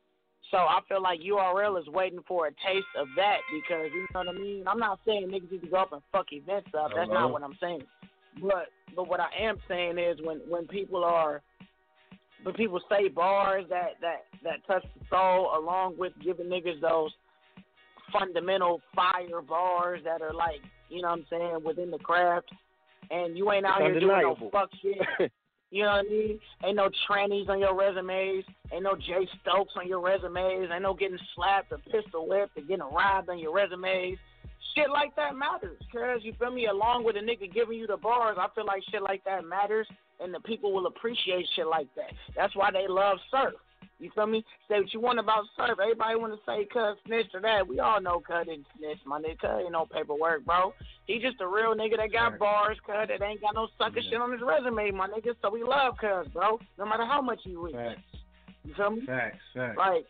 So I feel like URL is waiting for a taste of that because you know what I mean. I'm not saying niggas need to go up and fuck events up. That's Hello? not what I'm saying. But but what I am saying is when when people are when people say bars that that that touch the soul, along with giving niggas those fundamental fire bars that are like you know what I'm saying within the craft, and you ain't out It's here doing no fuck shit. <laughs> You know what I mean? Ain't no trannies on your resumes. Ain't no Jay Stokes on your resumes. Ain't no getting slapped or pistol whipped or getting robbed on your resumes. Shit like that matters, cuz you feel me? Along with a nigga giving you the bars, I feel like shit like that matters, and the people will appreciate shit like that. That's why they love surf. You feel me? Say what you want about surf. Everybody want to say cuz snitch or that. We all know cuz didn't snitch, my nigga. Cuz ain't no paperwork, bro. He just a real nigga that got bars, cuz that ain't got no sucker shit on his resume, my nigga. So we love cuz, bro. No matter how much he. Facts, You feel me? facts, facts. Like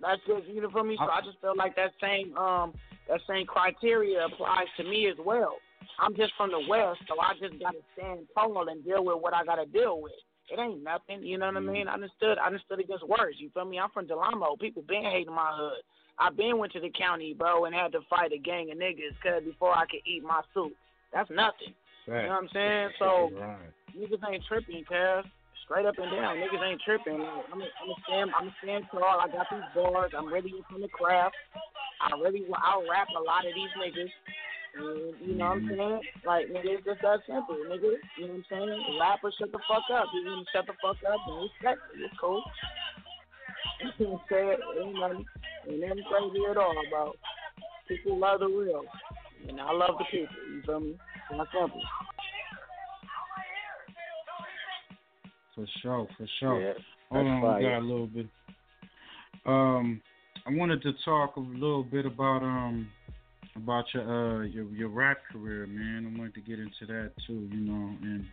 that's just you know for me. So I just feel like that same um that same criteria applies to me as well. I'm just from the west, so I just gotta stand tall and deal with what I gotta deal with. It ain't nothing, you know what I mean? I understood I understood it gets worse, you feel me? I'm from Delamo. People been hating my hood. I been went to the county, bro, and had to fight a gang of niggas cause before I could eat my soup. That's nothing. You know what I'm saying? So right. niggas ain't tripping, cuz. Straight up and down, niggas ain't tripping. Like, I'm a, I'm a stand, I'm a stand tall. I got these bars. I'm really from the craft. I really, I'll rap a lot of these niggas. And, you know what I'm saying? Like, nigga, it's just that simple, nigga. You know what I'm saying? Rapper, shut the fuck up. You want to shut the fuck up and respect it. It's cool. You know what I'm saying? Ain't nothing, ain't nothing crazy at all, bro. People love the real. And I love the people. You feel me? It's that simple. For sure, for sure. Yeah, Hold on, fire. we got a little bit. Um, I wanted to talk a little bit about um about your uh your your rap career, man. I wanted to get into that too, you know, and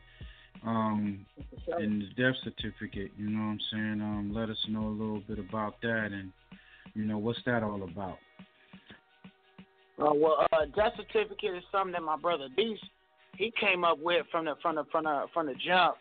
um and the death certificate, you know what I'm saying? Um, let us know a little bit about that and you know what's that all about. Uh, well, uh, death certificate is something that my brother Beast he came up with from the from the from the from the jump.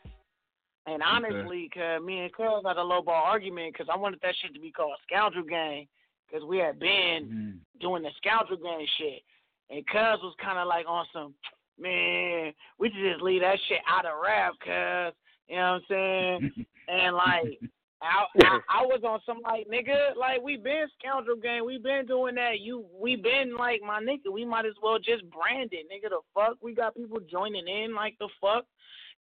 And honestly, cause me and Cuz had a low ball argument because I wanted that shit to be called Scoundrel Gang because we had been mm-hmm. doing the Scoundrel Gang shit, and Cuz was kind of like on some man, we just leave that shit out of rap, Cuz you know what I'm saying? <laughs> and like I, I I was on some like nigga, like we been scoundrel gang, we been doing that. You we been like my nigga, we might as well just brand it, nigga. The fuck, we got people joining in like the fuck,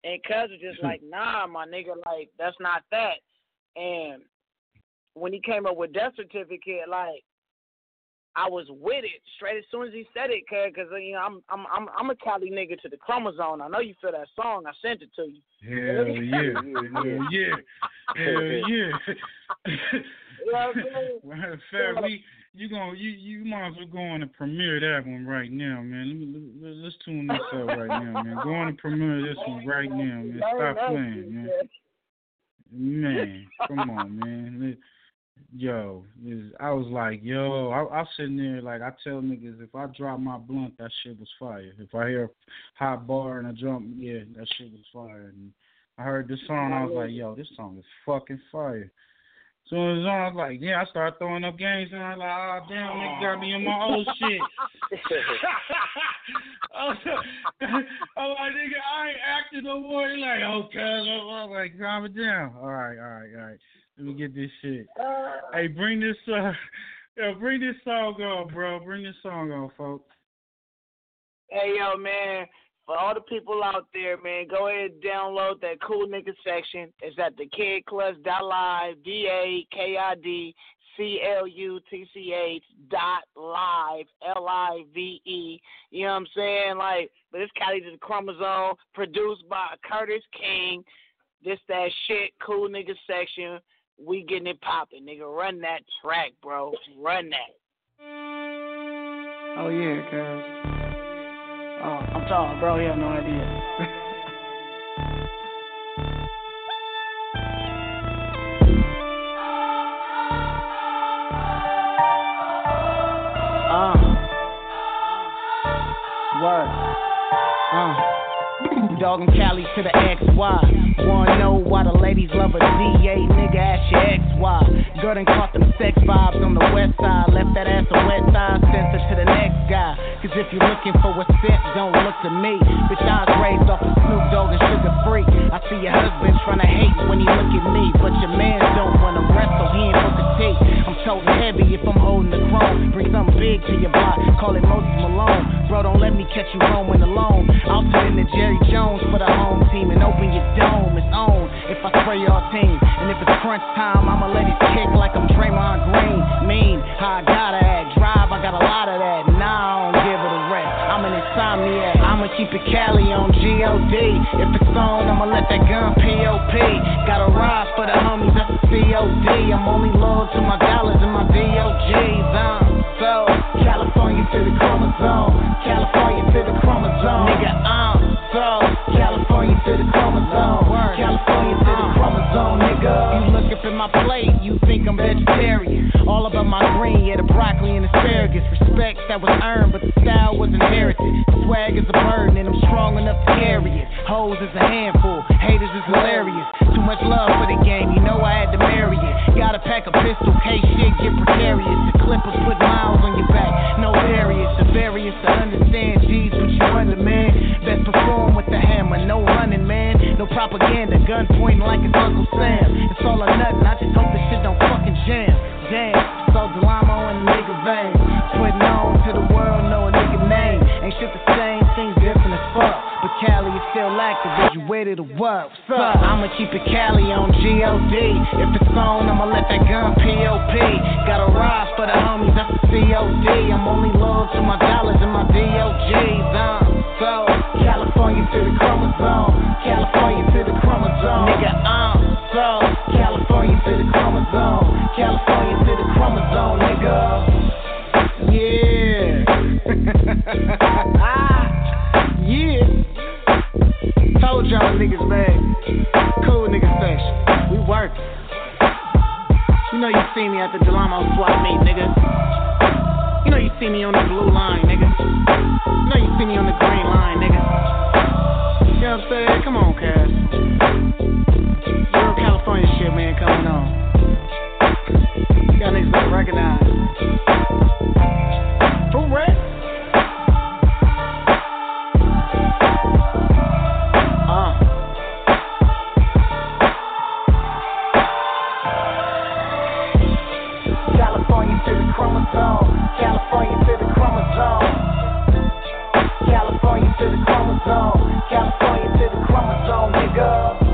and cuz was just <laughs> like, nah, my nigga, like that's not that. And when he came up with death certificate, like I was with it straight as soon as he said it, cuz, cause uh, you know I'm I'm I'm I'm a Cali nigga to the chromosome. I know you feel that song. I sent it to you. Hell yeah, hell yeah, hell yeah. <laughs> What I'm saying? Well, fair, we you gonna you you might as well go on and premiere that one right now, man. Let me let, let's tune this up right now, man. Go on and premiere this one right now, man. Stop playing, man. Man, come on, man. Yo, is- I was like, yo, I, I was sitting there like I tell niggas if I drop my blunt, that shit was fire. If I hear a hot bar and I jump, yeah, that shit was fire. And I heard this song, I was like, yo, this song is fucking fire. So it was on, I was like, yeah, I started throwing up games, and I was like, oh damn, nigga got me in my old shit. I was <laughs> <laughs> I'm like, nigga, I ain't acting no more. He like, okay, I'm like, calm it down. All right, all right, all right. Let me get this shit. Hey, bring this, uh, <laughs> yo, bring this song on, bro. Bring this song on, folks. Hey yo, man. For all the people out there, man, go ahead and download that cool nigga section. It's at the kidclutch.live, D A K I D C L U T C H dot live, L I V E. You know what I'm saying? Like, but it's Cali to the Chromosome, produced by Curtis King. This that shit, cool nigga section. We getting it popping, nigga. Run that track, bro. Run that. Oh yeah, cuz. Oh, I'm talking, bro. You have no idea. <laughs> Uh. Word. Uh. Dog and Cali to the XY. Wanna know why the ladies love a DA? Nigga, ask your XY. Girl done caught them sex vibes on the west side. Left that ass a wet side, sent her to the next guy. Cause if you're looking for a scent, don't look to me. Bitch, I was raised off of Snoop Dogg and Suga Free. I see your husband trying to hate when he look at me. But your man don't wanna wrestle, he ain't tape. I'm toting heavy if I'm holding the chrome. Bring something big to your block, call it Moses Malone. Bro, don't let me catch you when alone. I'll turn into Jerry Jones for the home team and open your dome. It's on if I spray your team. And if it's crunch time, I'ma let it kick like I'm Draymond Green. Mean how I gotta act. Drive, I got a lot of that. Nah, I don't give it a rest. I'm an insomniac. I'ma keep it Cali on G-O-D. If it's on, I'ma let that gun P.O.P. Got a rise for the homies, that's the C.O.D. I'm only loyal to my dollars and my D.O.G's. Uh, so, California to the chromosome. California to the chromosome. Nigga, I'm my plate, you think I'm vegetarian. All about my green, yeah, the broccoli and asparagus. Respect that was earned, but the style was inherited. Swag is a burden, and I'm strong enough to carry it. Hoes is a handful, haters is hilarious. Too much love for the game, you know I had to marry it. Gotta pack a pistol, case shit get precarious. The clippers put miles on your back, no barriers. The various to understand, G's what you under, man. Best perform No propaganda, gun pointing like it's Uncle Sam. It's all or nothing, I just hope this shit don't fucking jam. Damn, so Delamo and the nigga vein. Putting on to the world, know a nigga name. Ain't shit the same, things different as fuck. But Cali is still active, is you ready to work? What's up? I'ma keep it Cali on G-O-D. If it's on, I'ma let that gun P.O.P. Gotta rise for the homies, that's the C.O.D. I'm only loyal to my dollars and my D.O.G's. Uh, so, California to the chromosome. California to the chromosome. Nigga, I'm so California to the chromosome. California to the chromosome, nigga. Yeah. <laughs> Ah, yeah. Told y'all niggas, man. Cool nigga section. We work. You know you see me at the Delamo swap meet, nigga. You know you see me on the blue line, nigga. You know you see me on the green line, nigga. Know what I'm saying? Come on, Cass. Real California shit, man, coming on. Y'all niggas better recognize. For real? Uh. California to the chromosome. California to the chromosome. California to the chromosome. California to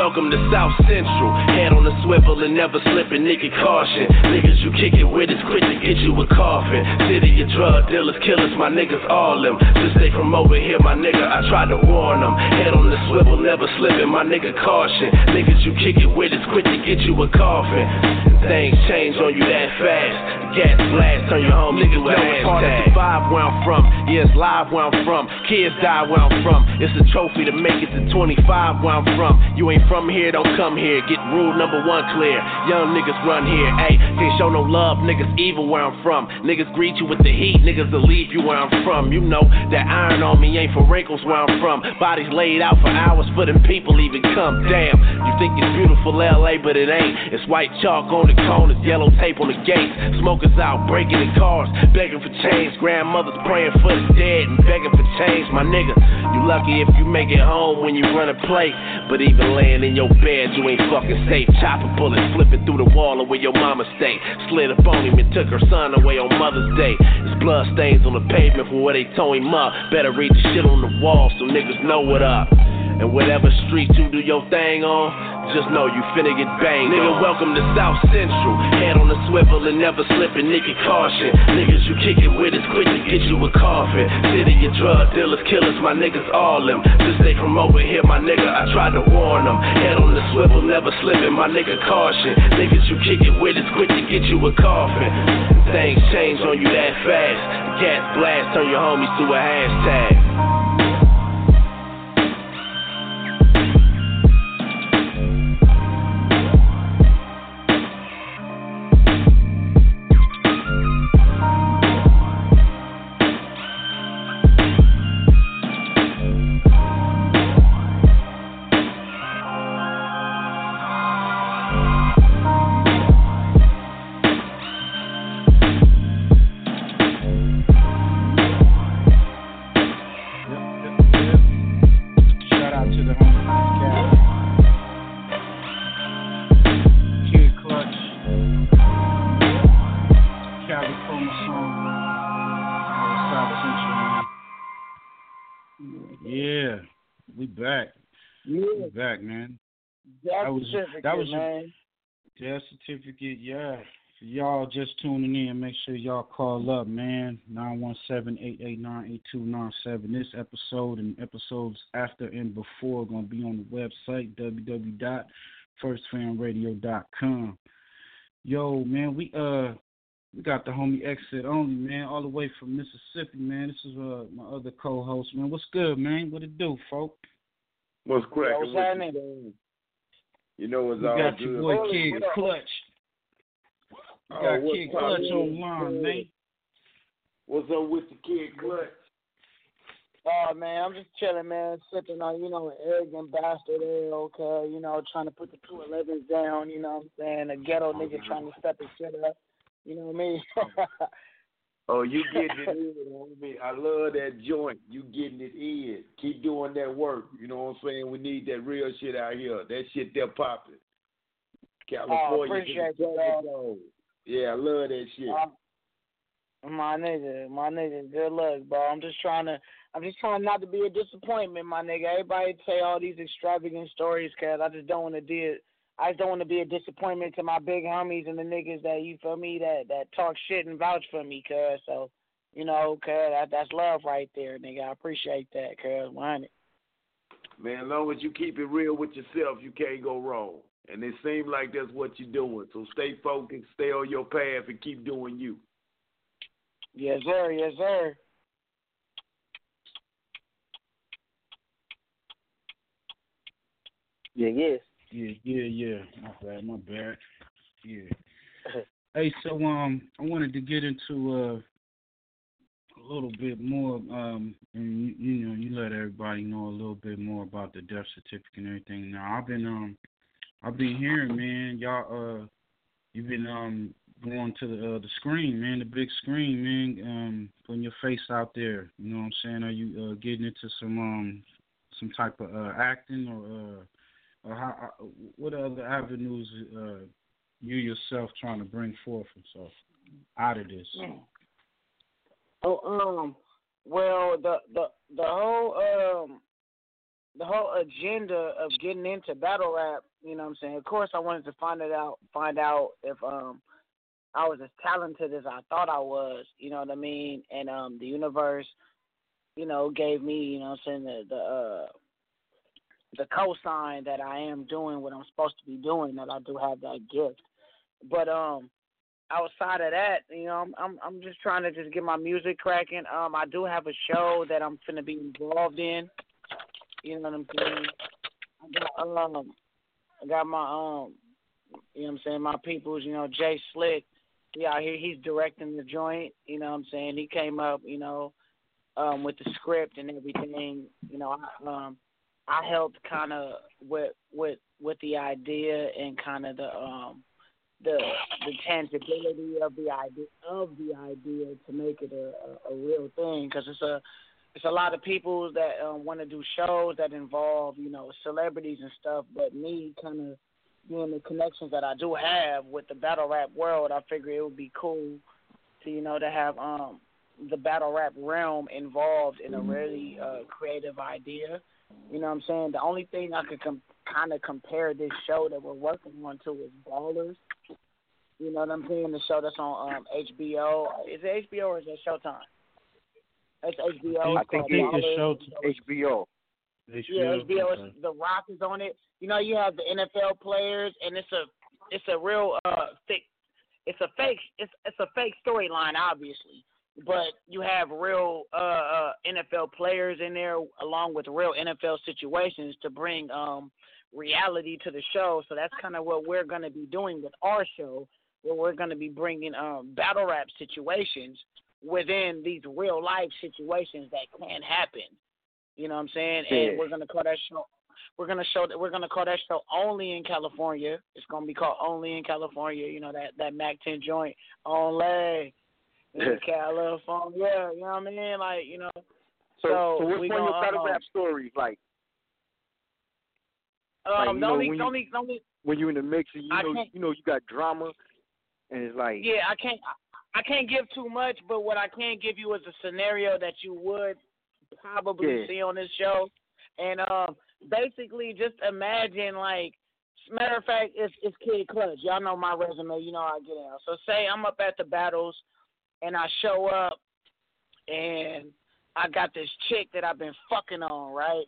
welcome to South Central. Head on the swivel and never slipping, nigga, caution. Niggas you kick it with is quick to get you a coffin. City of drug dealers, killers, my niggas, all them. Just stay from over here, my nigga, I tried to warn them. Head on the swivel, never slipping, my nigga, caution. Niggas you kick it with is quick to get you a coffin. Things change on you that fast. Gas blast, turn your home niggas know it's hard to survive where I'm from. Yeah, it's live where I'm from. Kids die where I'm from. It's a trophy to make it to 25 where I'm from. You ain't from here, don't come here. Get rule number one clear. Young niggas run here. Ayy, can't show no love. Niggas evil where I'm from. Niggas greet you with the heat. Niggas will leave you where I'm from. You know that iron on me ain't for wrinkles where I'm from. Bodies laid out for hours for them people even come. Damn, you think it's beautiful LA, but it ain't. It's white chalk on the corners, yellow tape on the gates. Smokers out breaking in cars, begging for change. Grandmothers praying for the dead and begging for change. My nigga, you lucky if you make it home when you run a play. But even laying in your bed, you ain't fucking safe. Chopper bullets flipping through the wall of where your mama stay. Slid up on him and took her son away on Mother's Day. His blood stains on the pavement from where they tow him up. Better read the shit on the wall so niggas know what up. And whatever street you do your thing on, just know you finna get banged. Nigga, on. welcome to South Central. Head on the swivel and never slipping, nigga, caution. Niggas you kick it with is quick to get you a coffin. City of drug dealers, killers, my niggas all them. Just stay from over here, my nigga, I tried to warn them. Head on the swivel, never slipping, my nigga, caution. Niggas you kick it with is quick to get you a coffin. Things change on you that fast. Gas blast, turn your homies to a hashtag. Man. Death that was that was man. death certificate. Yeah. For y'all just tuning in, make sure y'all call up, man. 917-889-8297. This episode and episodes after and before are gonna be on the website www.firstfamradio.com. Yo, man, we uh we got the homie exit only, man, all the way from Mississippi, man. This is uh my other co-host, man. What's good, man? What it do, folk? What's cracking? What's you know it's we all got good. your boy Kid Clutch. We oh, got Kid Clutch online, man. What's up with the Kid Clutch? Oh man, I'm just chilling, man, sipping on, you know, an arrogant bastard ale, okay, you know, trying to put the two elevens down, you know what I'm saying? A ghetto oh, nigga trying to step his shit up. You know what I mean? <laughs> Oh. Oh, you getting it in, I love that joint. You getting it in. Keep doing that work. You know what I'm saying? We need that real shit out here. That shit they're popping. California. Oh, Yeah, I love that shit. Um, my nigga, my nigga, good luck, bro. I'm just trying to, I'm just trying not to be a disappointment, my nigga. Everybody say all these extravagant stories, cause I just don't want to do it I just don't want to be a disappointment to my big homies and the niggas that you feel me that that talk shit and vouch for me, cuz. So, you know, cuz that, that's love right there, nigga. I appreciate that, cuz. Mind it. Man, as long as you keep it real with yourself, you can't go wrong. And it seems like that's what you're doing. So stay focused, stay on your path, and keep doing you. Yes, sir. Yes, sir. Yeah, yes. Yeah, yeah, yeah. My bad, my bad. Yeah. <laughs> hey, so um, I wanted to get into uh a little bit more, um, and you, you know, you let everybody know a little bit more about the death certificate and everything. Now, I've been um, I've been hearing, man, y'all uh, you've been um going to the uh, the screen, man, the big screen, man, um, putting your face out there. You know what I'm saying? Are you uh, getting into some um some type of uh, acting or uh how, uh, what other avenues uh, you yourself trying to bring forth so out of this? Oh, um, well, the the the whole um the whole agenda of getting into battle rap, you know what I'm saying? Of course I wanted to find it out find out if um I was as talented as I thought I was, you know what I mean? And um the universe, you know, gave me, you know what I'm saying, the the uh the cosign that I am doing what I'm supposed to be doing, that I do have that gift. But um outside of that, you know, I'm I'm I'm just trying to just get my music cracking. Um I do have a show that I'm gonna be involved in. You know what I'm saying? I got um, I got my um, you know what I'm saying, my peoples, you know, Jay Slick. He here, he's directing the joint. You know what I'm saying? He came up, you know, um, with the script and everything. You know, I um, I helped kind of with with with the idea and kind of the um the the tangibility of the idea of the idea to make it a, a, a real thing because it's a it's a lot of people that um, want to do shows that involve you know celebrities and stuff, but me kind of being the connections that I do have with the battle rap world, I figure it would be cool to you know to have um the battle rap realm involved in a really uh, creative idea. You know what I'm saying? The only thing I could com- kind of compare this show that we're working on to is Ballers. You know what I'm saying? The show that's on um, HBO. Is it HBO or is it Showtime? It's HBO. I think it's HBO. HBO. Yeah, HBO. Is, the Rock is on it. You know, you have the NFL players, and it's a it's a real uh thick. It's a fake. It's it's a fake storyline, obviously but you have real uh, uh, NFL players in there, along with real NFL situations to bring um, reality to the show. So that's kind of what we're going to be doing with our show, where we're going to be bringing um, battle rap situations within these real life situations that can happen. You know what I'm saying? Yeah. And we're going to call that show. We're gonna show that we're gonna call that show only in California. It's gonna be called only in California. You know that that Mac 10 joint only <laughs> California. Yeah, you know what I mean? Like you know. So, so, so what's one of your battle um, rap stories like? Um, like, the know, when the you- only, the only, When you in the mix, and you I know, you know, you got drama, and it's like, yeah, I can't, I can't give too much, but what I can give you is a scenario that you would probably Yeah. see on this show, and um, basically just imagine like, matter of fact, it's it's Kid Clutch. Y'all know my resume. You know how I get out. So say I'm up at the battles, and I show up, and I got this chick that I've been fucking on, right?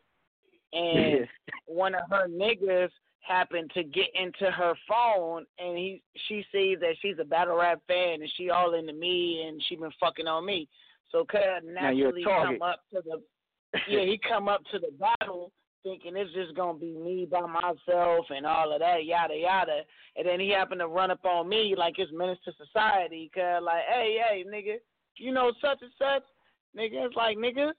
And <laughs> one of her niggas happened to get into her phone and he she sees that she's a battle rap fan and she all into me and she been fucking on me. So Now naturally come up to the <laughs> yeah, he come up to the battle thinking it's just gonna be me by myself and all of that, yada yada. And then he happened to run up on me like his minister society, cuz like, hey, hey, nigga, you know such and such? Nigga, it's like, nigga,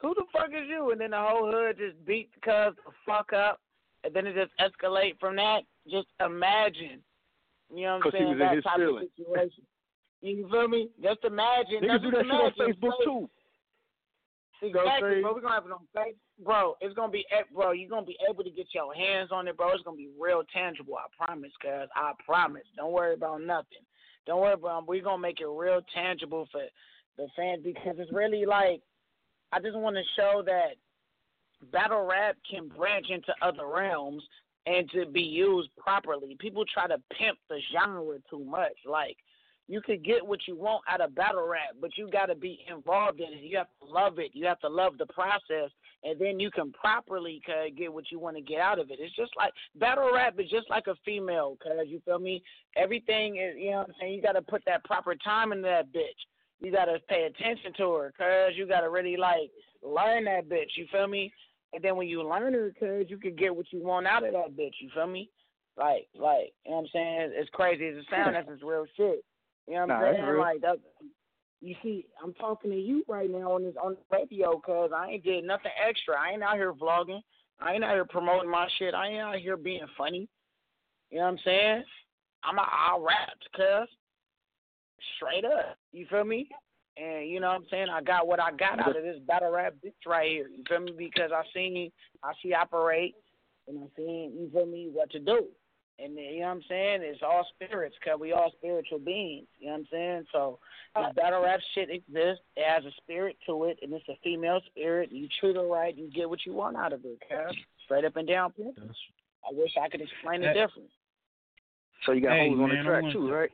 who the fuck is you? And then the whole hood just beat the cuz the fuck up. And then it just escalate from that. Just imagine. You know what I'm 'Cause he saying? was in that his type feelings. of situation. You feel me? Just imagine. niggas do that shit on imagine, Facebook too. Exactly, bro. We're gonna have it on Facebook, bro. It's gonna be, bro. You're gonna be able to get your hands on it, bro. It's gonna be real tangible. I promise, cuz I promise. Don't worry about nothing. Don't worry about. We're gonna make it real tangible for the fans because it's really like, I just want to show that battle rap can branch into other realms and to be used properly. People try to pimp the genre too much. Like you could get what you want out of battle rap, but you got to be involved in it. You have to love it. You have to love the process, and then you can properly uh, get what you want to get out of it. It's just like battle rap is just like a female, cause you feel me. Everything is, you know what I'm saying. You got to put that proper time into that bitch. You got to pay attention to her, cause you got to really like learn that bitch. You feel me? And then when you learn her, cause you can get what you want out of that bitch. You feel me? Like, like, you know what I'm saying? It's crazy as it sounds, <laughs> that's just real shit. You know what I'm Nah, saying? Like that. You see, I'm talking to you right now on this on the radio, cause I ain't did nothing extra. I ain't out here vlogging. I ain't out here promoting my shit. I ain't out here being funny. You know what I'm saying? I'm a, I rapped, cuz straight up. You feel me? And you know what I'm saying? I got what I got out of this battle rap bitch right here. You feel me? Because I seen how she operate, and I seen you feel me what to do. And you know what I'm saying? It's all spirits, cause we all spiritual beings. You know what I'm saying? So this battle rap shit exists. It has a spirit to it, and it's a female spirit. You treat her right, you get what you want out of it, cuz straight up and down. pimp. I wish I could explain it Hey. different. So you got Hey, hoes on the man, I track too, to- right?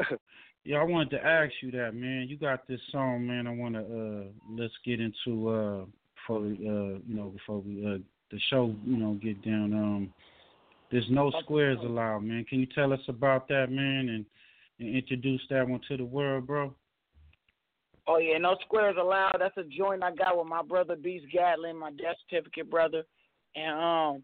<laughs> Yeah, I wanted to ask you that, man. You got this song, man. I want to uh let's get into uh before we uh you know before we uh the show you know get down. Um, there's no squares allowed, man. Can you tell us about that, man, and and introduce that one to the world, bro? Oh yeah, no squares allowed. That's a joint I got with my brother Beast Gatlin, my death certificate brother. and um,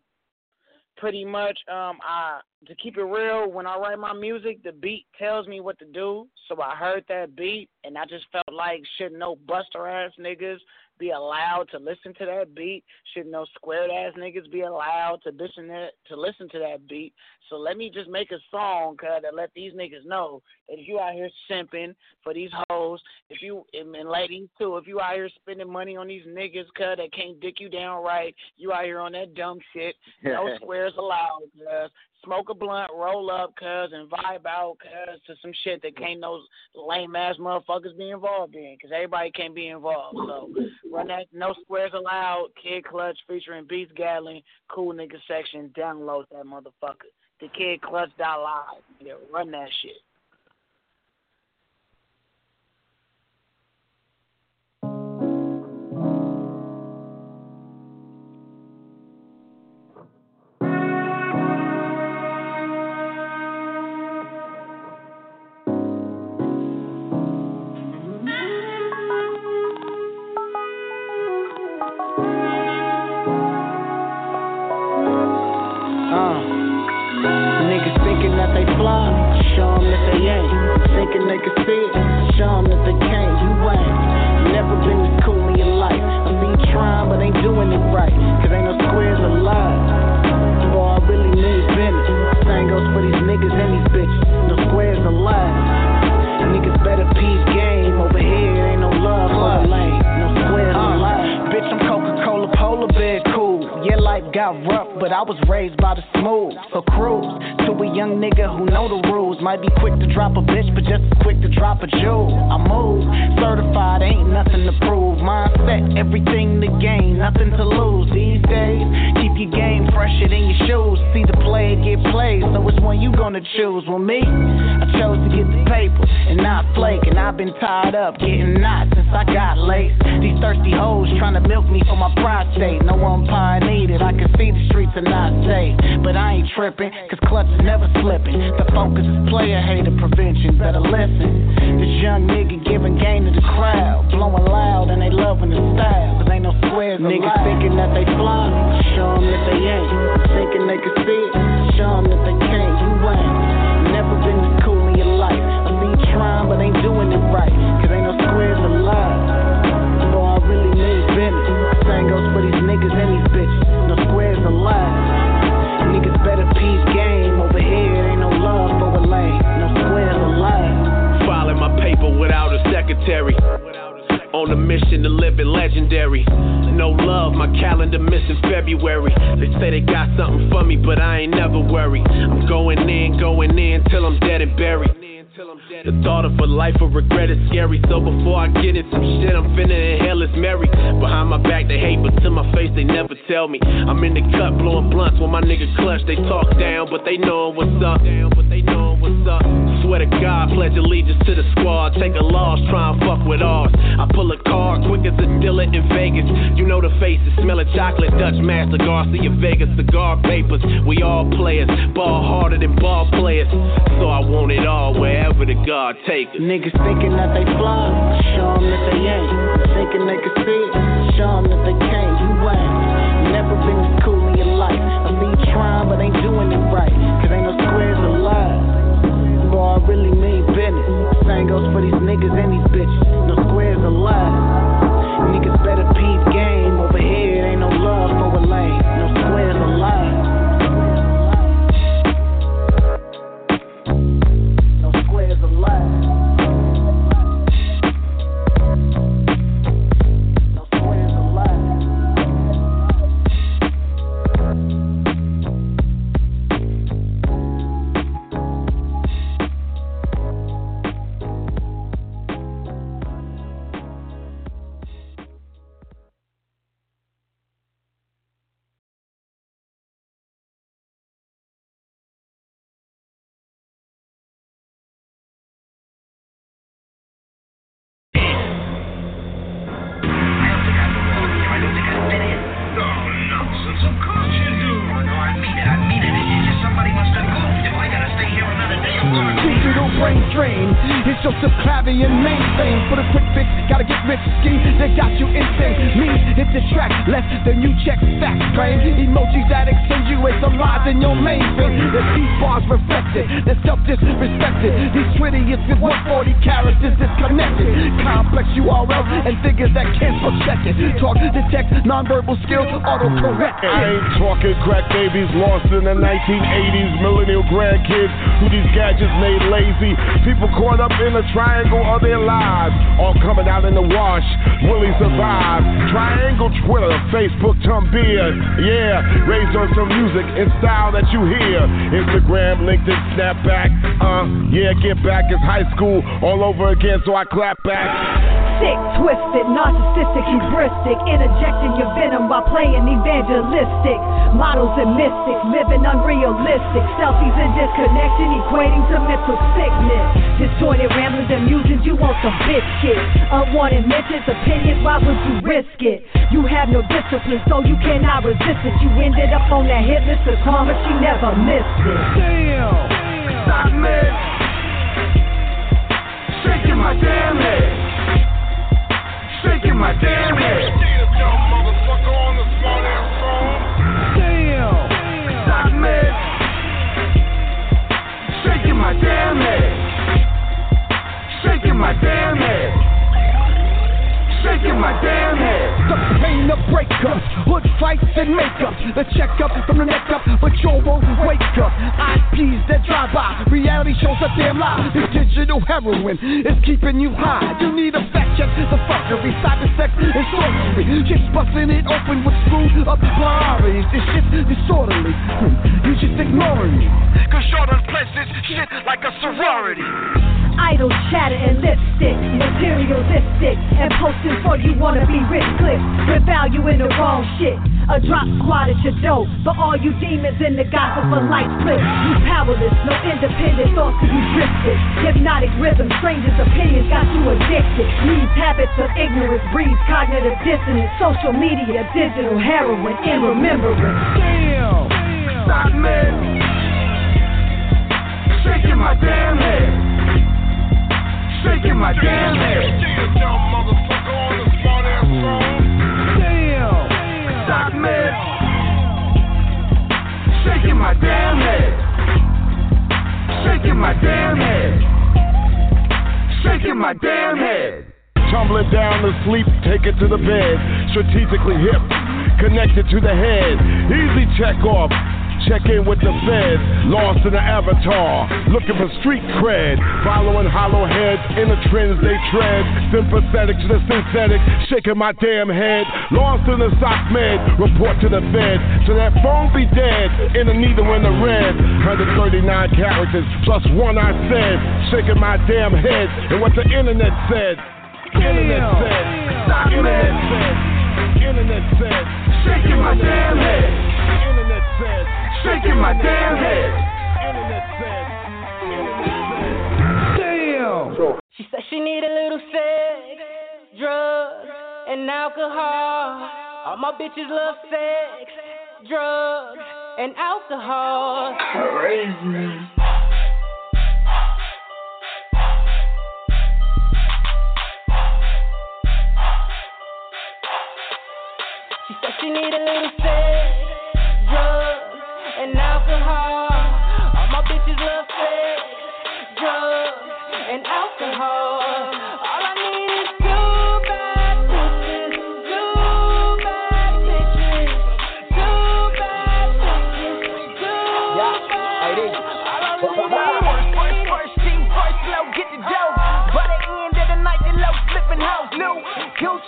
pretty much um, I to keep it real, when I write my music, the beat tells me what to do. So I heard that beat, and I just felt like shit, no buster ass niggas be allowed to listen to that beat? Should no squared ass niggas be allowed to listen to, to listen to that beat? So let me just make a song, cuz, that let these niggas know that if you out here simping for these hoes, if you and ladies too, if you out here spending money on these niggas, cuz, that can't dick you down right, you out here on that dumb shit. No <laughs> squares allowed, cuz smoke a blunt, roll up, cuz, and vibe out, cuz, to some shit that can't no lame ass motherfuckers be involved in, cuz everybody can't be involved. So run that No Squares Allowed, Kid Clutch featuring Beats Gatling, Cool Nigga section. Download that motherfucker. The Kid Clutch live. Yeah, run that shit. Can see it, show that they can't. You ain't. Never been this cool in your life. I you trying, but ain't doing it right. Cause ain't no squares alive. Boy, I really mean business. Same goes for these niggas and these bitches. No squares alive. Niggas better peace game over here. Ain't no love for the lane. No squares alive. Uh. Bitch, I'm Coca-Cola polar bear life got rough, but I was raised by the smooth. So cruise to a young nigga who know the rules. Might be quick to drop a bitch, but just as quick to drop a jewel. I move, certified, ain't nothing to prove. Mindset, everything to gain, nothing to lose. These days, keep your game fresher than your shoes. See the player get played, so which one you gonna choose? Well, me, I chose to get the paper and not flake. And I've been tied up, getting knots since I got laced. These thirsty hoes trying to milk me for my prostate. No umpire needed, I can see the streets are not safe. But I ain't tripping, cause clutch is never slipping. The focus is player hater prevention, better listen. This young nigga giving game to the crowd, blowing loud and they loving the style. Cause ain't no squares Niggas allowed. thinking that they fly, show them that they ain't. Thinking they can see it, them that they can't. You ain't. Never been this cool in your life. I see you trying, but ain't doing it right. Cause ain't no squares alive. I really mean business. Same goes for these niggas and these bitches. No. Niggas better peace game over here. Ain't no love for a lane. No squares alive. Filing my paper without a secretary. On a mission to live it legendary. No love, my calendar missing February. They say they got something for me, but I ain't never worry. I'm going in, going in till I'm dead and buried. The thought of a life of regret is scary. So before I get in some shit, I'm finna inhale it's Mary. Behind my back, they hate, but to my face, they never tell me. I'm in the cut, blowing blunts when my nigga clutch. They talk down, but they know what's up. But they know what's up. Swear to God, pledge allegiance to the squad. Take a loss, try and fuck with ours. I pull a card quick as a dealer in Vegas. You know the faces, smell of chocolate, Dutch Master, Garcia Vegas, cigar papers. We all players, ball harder than ball players. So I want it all wherever the God. Niggas thinking that they fly, show them that they ain't. Thinking they can see it, show 'em that they can't. You ain't. Never been this cool in your life. I you trying, but ain't doing it right. Cause ain't no squares alive. Boy, I really mean business. Same goes for these niggas and these bitches. No squares alive. Niggas better peep game over here. Ain't no love for a lane. No squares alive. No in the 1980s, millennial grandkids who these gadgets made lazy. People caught up in the triangle of their lives, all coming out in the wash. Will he survive? Triangle, Twitter, Facebook, Tumblr, yeah, raised on some music and style that you hear. Instagram, LinkedIn, Snapback, uh, yeah, get back. It's high school all over again, so I clap back. Sick, twisted, narcissistic, hubristic, interjecting your venom while playing evangelistic. Models and mystics, living unrealistic. Selfies and disconnection, equating to mental sickness. Disjointed ramblings and musings, you want some biscuit. Unwanted mentions, opinions, why would you risk it? You have no discipline, so you cannot resist it. You ended up on that hit list of karma, she never missed it. Damn! Me! Shaking my damn head! Shaking my damn head! Damn! Stop me! Shaking my damn head! Shaking my damn head! Shaking my damn head! The pain of breakups, hood fights and makeup. The checkup from the neck up, but you won't wake up. IPs that drive by, reality shows a damn lie. This digital heroin is keeping you high. You need a fact check, the fuckery, cyber sex, and sorcery. Just busting it open with screwed up priorities. This shit's disorderly. You just ignoring me. Cause you're done pledged this shit like a sorority. Idle chatter and lipstick, materialistic, and posting for you wanna be rich clicks with value in the wrong shit. A drop squad at your door, but all you demons in the gossip for life split. You powerless, no independent thoughts to be drifted. Hypnotic rhythm, strangers' opinions got you addicted. These habits of ignorance breeds cognitive dissonance. Social media, digital heroin, in remembrance. Damn! Stop me! Shaking my damn head! Shaking my damn head! Damn! Stop me! Shaking my damn head! Shaking my damn head! Shaking my damn head! Tumbling down to sleep, take it to the bed. Strategically hip, connected to the head. Easy check off. Check in with the feds, lost in the avatar, looking for street cred, following hollow heads in the trends they tread, sympathetic to the synthetic, shaking my damn head, lost in the sock med, report to the fed, so that phone be dead, in the neither in the red, 139 characters, plus one I said, shaking my damn head, and what the internet said, internet said, internet said, internet said, shaking my damn head, shaking my damn head. Damn! She said she need a little sex, drugs, and alcohol. All my bitches love sex, drugs, and alcohol. Crazy. She said she need a little sex, drugs, and alcohol. All my bitches love sex, drugs, and alcohol. Need two bad bitches, two bad bitches, two bad bitches, two bad. I really First, team, first get the dough. By the end of the night, the. New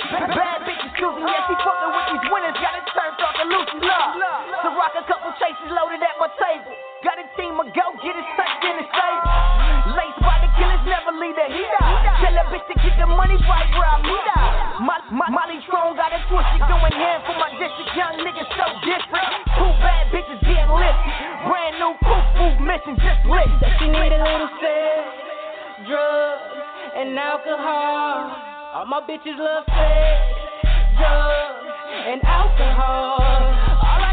bad bitches. Yeah, fucking with these winners. Got it turned off the Lucy love. Rock a couple chases loaded at my table. Got a team of go getters tucked in the stable. Laced by the killers, never leave the heat out. Tell a bitch to keep the money right where I meet out. Mo- Mo- Molly Strong got a twisted going hand for my district. Young niggas so different. Two bad bitches getting lifted. Brand new proof move mission just lit. She need a little sex, drugs, and alcohol. All my bitches love sex, drugs, and alcohol. All I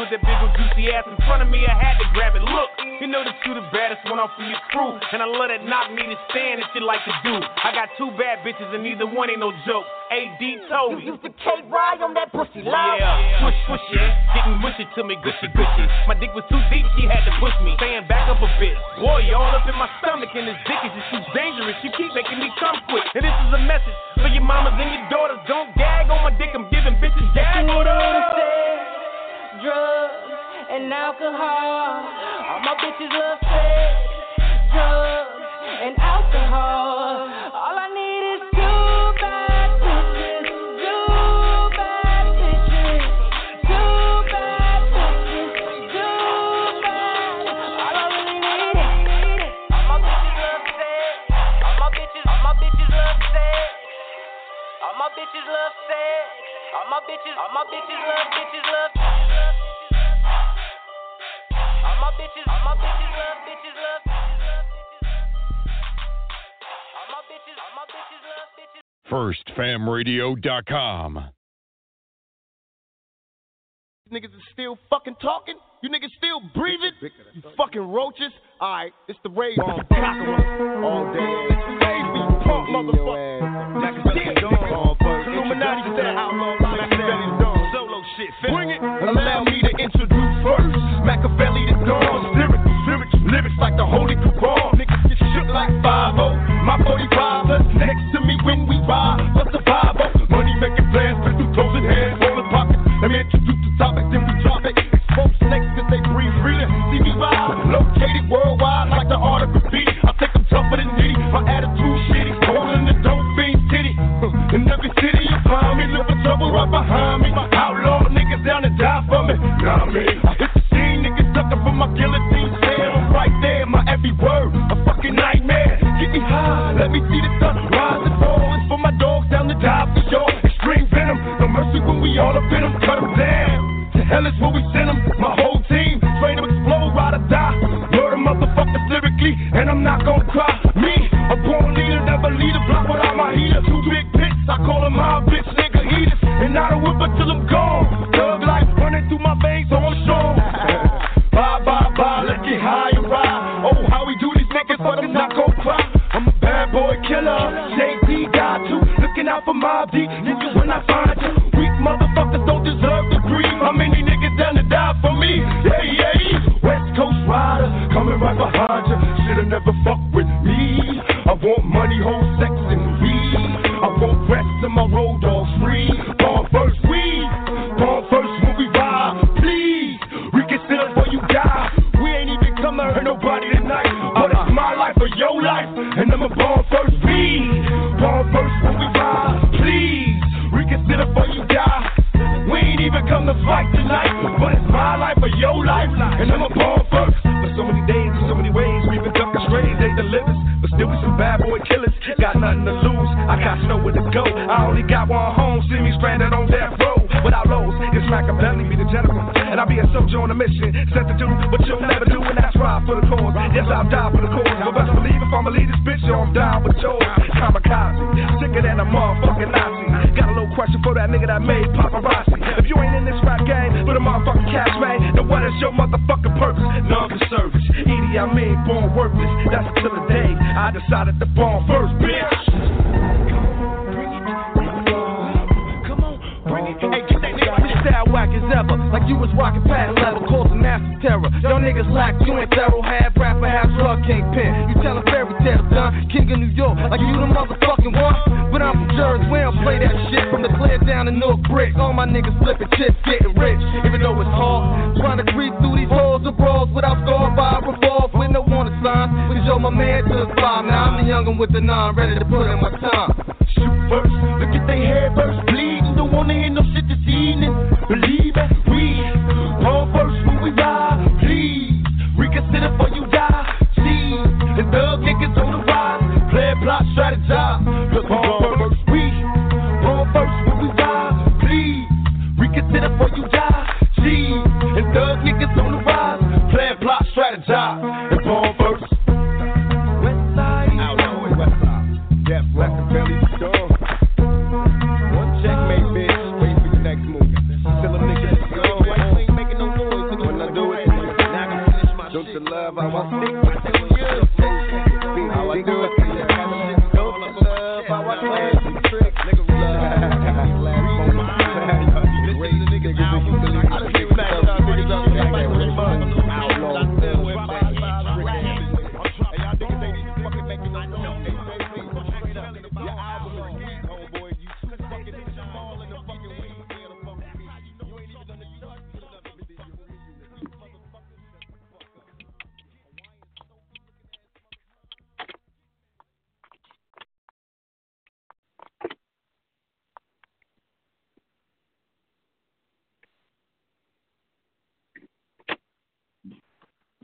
put that big old juicy ass in front of me, I had to grab it. Look, you know that you the baddest one off of your crew. And I love that knock me to stand that you like to do. I got two bad bitches and neither one ain't no joke. AD told me. You used to K ride on that pussy love. Yeah, push, push it. Getting mushy to me, gushy, gushy. My dick was too deep, she had to push me. Stand back up a bit. Boy, you all up in my stomach, and this dick is just too dangerous. You keep making me come quick. And this is a message for your mamas and your daughters. Don't gag on my dick, I'm giving bitches gag. What I drugs, and alcohol. All my bitches love sex, drugs, and alcohol. All I need is two bad bitches, two bad bitches, two bad bitches, two bad. All I really need is all my bitches love sex, all my bitches, all my bitches love sex, all my bitches love sex. All my bitches, all my bitches love, bitches love. FirstFamRadio.com. Niggas is still fucking talking. You niggas still breathing. You fucking roaches. All right, it's the rave All day, all day. Baby, punk Illuminati said? Solo shit. Bring it. Allow me to introduce first. Machiavelli the Don. Lyrics, lyrics, lyrics like the Holy Quran. Niggas get shook like 5 My 45 that's next to me when we ride. What's the 5 Money making plans, but through closing hands, rolling pockets. Let me introduce the topic, then we drop it. Folks next, cause they breathe freely. See me vibe, located worldwide.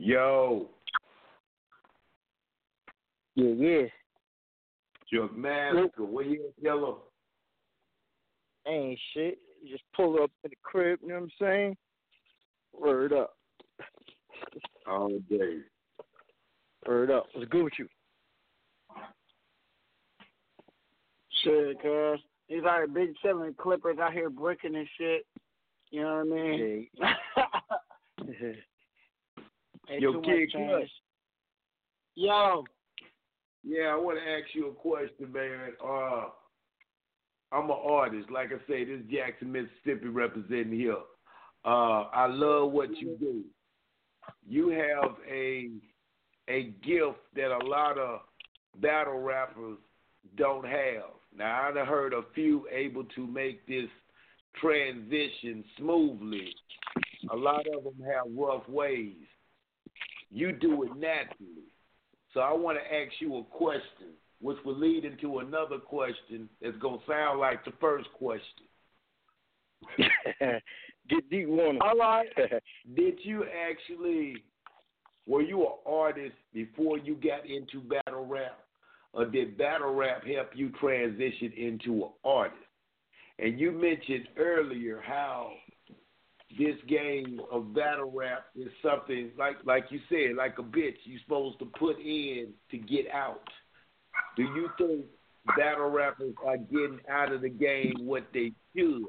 Yo, Yeah, yeah. Chuck Massacre, where you at, Yellow? Ain't shit. You Just pull up in the crib, you know what I'm saying? Word up. All day. Word up. What's good with you? Shit, cuz. These are big seven clippers out here bricking and shit. You know what I mean? <laughs> <laughs> Yo, Kid. Yo. Yeah, I want to ask you a question, man. Uh, I'm an artist. Like I say, this is Jackson, Mississippi representing here. Uh, I love what you do. You have a a gift that a lot of battle rappers don't have. Now, I've heard a few able to make this transition smoothly. A lot of them have rough ways. You do it naturally. So I want to ask you a question, which will lead into another question that's going to sound like the first question. <laughs> Get deep on All right. <laughs> Did you actually, were you an artist before you got into battle rap? Or did battle rap help you transition into an artist? And you mentioned earlier how this game of battle rap is something like like you said, like a bitch you're supposed to put in to get out. Do you think battle rappers are getting out of the game what they should?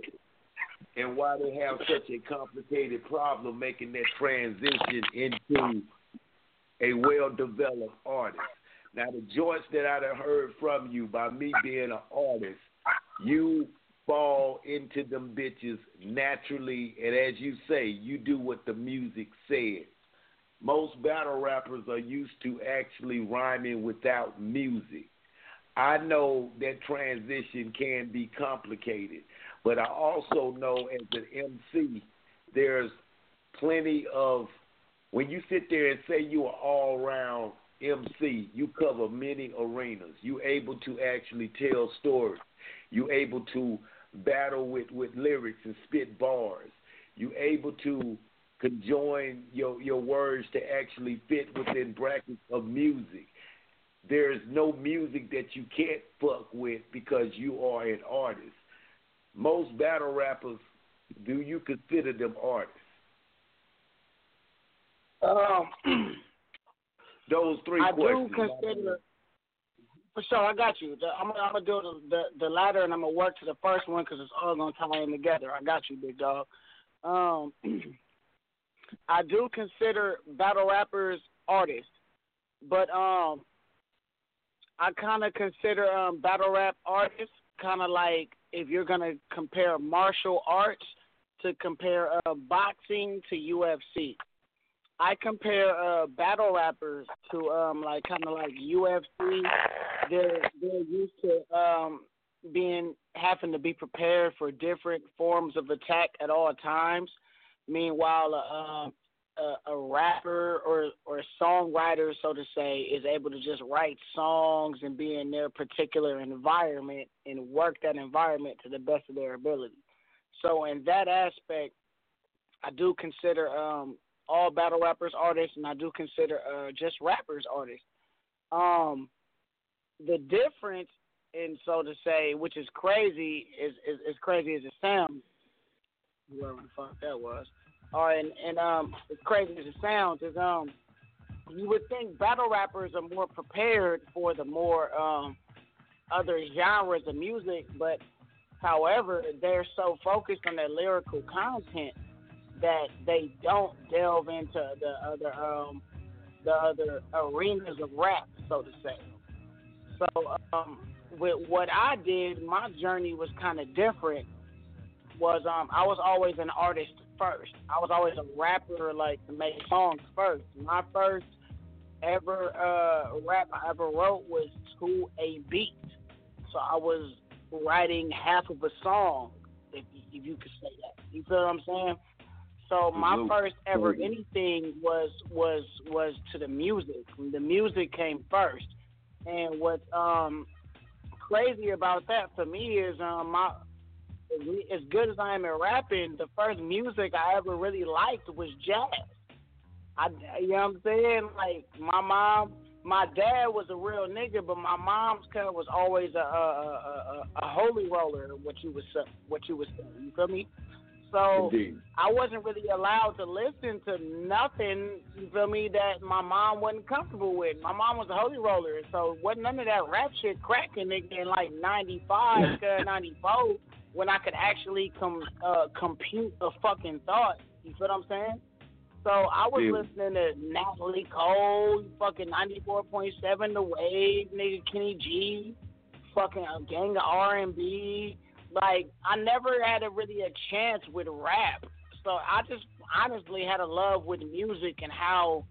And why they have such a complicated problem making that transition into a well developed artist. Now the joints that I'd have heard from you by me being an artist, you fall into them bitches naturally, and as you say, you do what the music says. Most battle rappers are used to actually rhyming without music. I know that transition can be complicated, but I also know as an MC, there's plenty of when you sit there and say you're all round MC, you cover many arenas. You're able to actually tell stories. You're able to battle with, with lyrics and spit bars. You're able to conjoin your, your words to actually fit within brackets of music. There's no music that you can't fuck with because you are an artist. Most battle rappers, do you consider them artists? Um, <clears throat> Those three I questions. do consider. For sure, I got you. The, I'm, I'm gonna do the, the the latter, and I'm gonna work to the first one because it's all gonna tie in together. I got you, big dog. Um, <clears throat> I do consider battle rappers artists, but um, I kind of consider um battle rap artists kind of like if you're gonna compare martial arts to compare uh, boxing to UFC. I compare uh, battle rappers to um like kind of like UFC. They're they're used to um being having to be prepared for different forms of attack at all times. Meanwhile, uh, a, a rapper or or a songwriter, so to say, is able to just write songs and be in their particular environment and work that environment to the best of their ability. So in that aspect, I do consider um all battle rappers artists, and I do consider uh, just rappers artists. Um, the difference, in so to say, which is crazy, is is, is crazy as it sounds. Whoever the fuck that was. All right, and, and um, as crazy as it sounds, is um, you would think battle rappers are more prepared for the more um other genres of music, but however, they're so focused on their lyrical content that they don't delve into the other um the other arenas of rap, so to say. So um, with what I did, my journey was kind of different. Was um, I was always an artist first. I was always a rapper, like to make songs first. My first ever uh, rap I ever wrote was to a beat. So I was writing half of a song, if, if you could say that. You feel what I'm saying? So my first ever anything was was was to the music. The music came first, and what's um crazy about that for me is um my as good as I am at rapping, the first music I ever really liked was jazz. I, you know what I'm saying? Like my mom, my dad was a real nigga, but my mom's cousin was always a a, a, a, a holy roller. What you was what you was saying? You feel me? So Indeed. I wasn't really allowed to listen to nothing, you feel me, that my mom wasn't comfortable with. My mom was a holy roller, so wasn't none of that rap shit cracking nigga in like 95, <laughs> uh, 94, when I could actually com- uh, compute a fucking thought. You feel what I'm saying? So I was Yeah. listening to Natalie Cole, fucking 94.7 The Wave, nigga Kenny G, fucking a gang of R&B. Like I never had a really a chance with rap, so I just honestly had a love with music and how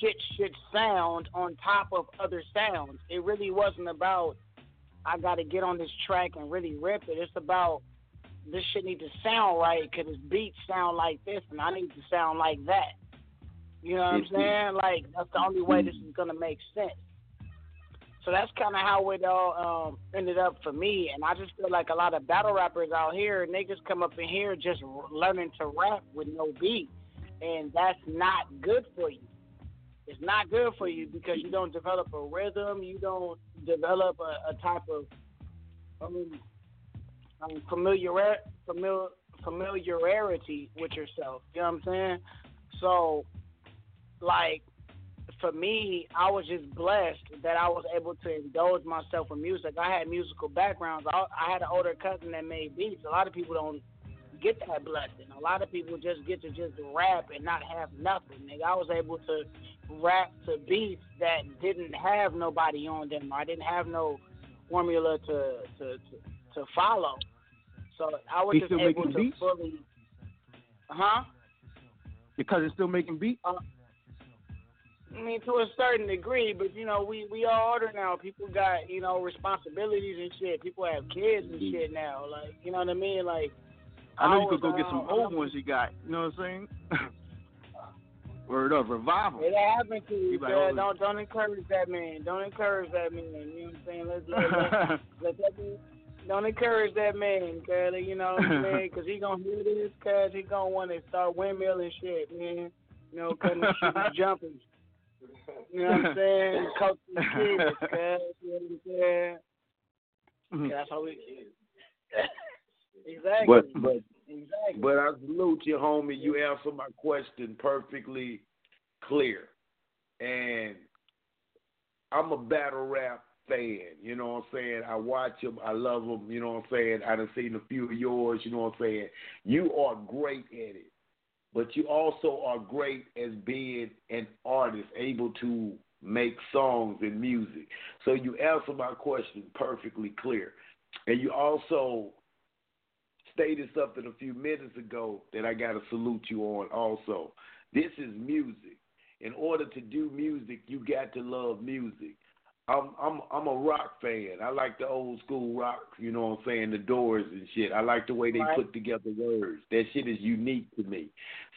shit should sound on top of other sounds. It really wasn't about I got to get on this track and really rip it. It's about this shit need to sound right because this beat sound like this and I need to sound like that. You know what I'm saying? Like that's the only way this is gonna make sense. So that's kind of how it all um, ended up for me. And I just feel like a lot of battle rappers out here, niggas come up in here just learning to rap with no beat, and that's not good for you. It's not good for you because you don't develop a rhythm, you don't develop a, a type of um, um, familiar, familiar, familiarity with yourself. You know what I'm saying? So, like, for me, I was just blessed that I was able to indulge myself in music. I had musical backgrounds. I, I had an older cousin that made beats. A lot of people don't get that blessing. A lot of people just get to just rap and not have nothing. Nigga, I was able to rap to beats that didn't have nobody on them. I didn't have no formula to to to, to follow. So I was just still able making to beats? fully, huh? Your cousin's still making beats? Uh, I mean, to a certain degree, but you know, we we all older now. People got you know responsibilities and shit. People have kids and mm-hmm. shit now. Like, you know what I mean? Like, I know you was, could go get some old ones you got. You know what I'm saying? <laughs> Word up, revival. It happened to you. You like, oh, Don't don't encourage that man. Don't encourage that man. You know what I'm saying? Let's let, let, <laughs> let that man. Don't encourage that man, cuz you know what I'm <laughs> saying? Because he gonna hear this, cuz he gonna want to start windmilling shit, man. You know, shit and jumping. You know what I'm <laughs> saying? Coach the kids, <laughs> cuz. You know what I'm saying? Mm-hmm. That's how we. <laughs> exactly. But but exactly. but I salute you, homie. You answered my question perfectly clear, and I'm a battle rap fan. You know what I'm saying? I watch them. I love them. You know what I'm saying? I done seen a few of yours. You know what I'm saying? You are great at it, but you also are great as being an artist, able to make songs and music. So you answered my question perfectly clear, and you also stated something a few minutes ago that I got to salute you on also. This is music. In order to do music, you got to love music. I'm I'm I'm a rock fan. I like the old school rock, you know what I'm saying, the doors and shit. I like the way they Right. put together words. That shit is unique to me.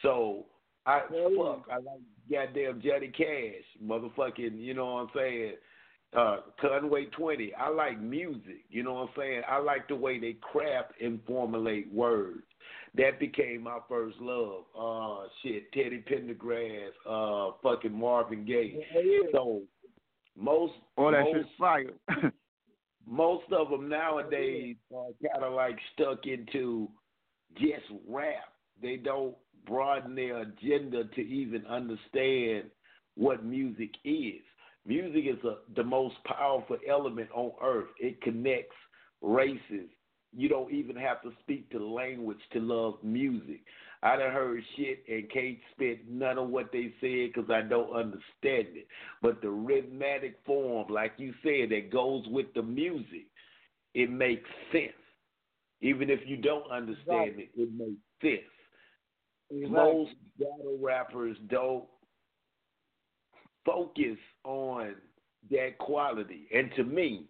So I fuck, I like goddamn Johnny Cash, motherfucking, you know what I'm saying? uh Conway Twitty. I like music, you know what I'm saying? I like the way they craft and formulate words. That became my first love. Uh shit, Teddy Pendergrass, uh fucking Marvin Gaye. So most All that most, shit's <laughs> fire. most of them nowadays are kind of like stuck into just rap. They don't broaden their agenda to even understand what music is. Music is a, the most powerful element on earth. It connects races. You don't even have to speak the language to love music. I done heard shit and can't spit none of what they said because I don't understand it. But the rhythmic form, like you said, that goes with the music, it makes sense. Even if you don't understand Exactly. it, it makes sense. Exactly. Most battle rappers don't focus on that quality. And to me,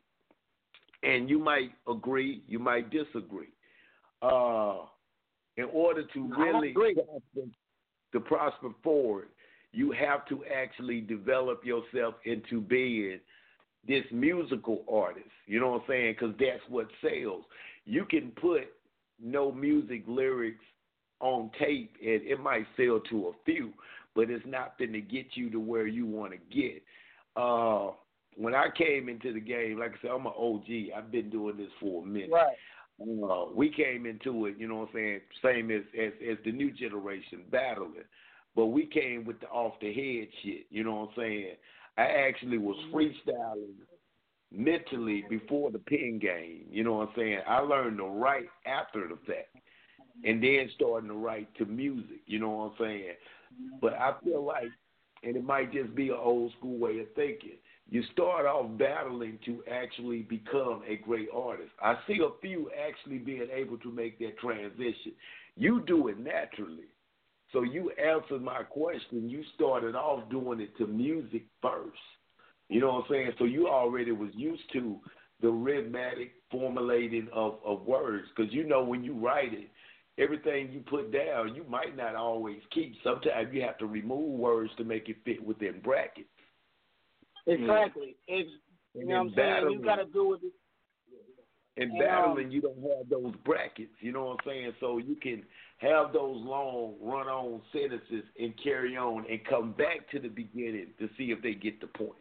and you might agree, you might disagree. Uh, in order to really prosper, to prosper forward, you have to actually develop yourself into being this musical artist. You know what I'm saying? Because that's what sells. You can put no music lyrics on tape, and it might sell to a few, but it's not going to get you to where you want to get. Uh, when I came into the game, like I said, I'm an OG. I've been doing this for a minute. Right. Uh, we came into it, you know what I'm saying, same as, as as the new generation battling. But we came with the off the head shit, you know what I'm saying? I actually was freestyling mentally before the pen game, you know what I'm saying? I learned to write after the fact and then starting to write to music, you know what I'm saying? But I feel like and it might just be an old school way of thinking. You start off battling to actually become a great artist. I see a few actually being able to make that transition. You do it naturally. So you answered my question. You started off doing it to music first. You know what I'm saying? So you already was used to the rhythmic formulating of, of words because you know when you write it, everything you put down, you might not always keep. Sometimes you have to remove words to make it fit within brackets. Exactly. It's you know what I'm saying. You got to do with it. In battling, um, you don't have those brackets. You know what I'm saying? So you can have those long run-on sentences and carry on and come back to the beginning to see if they get the point.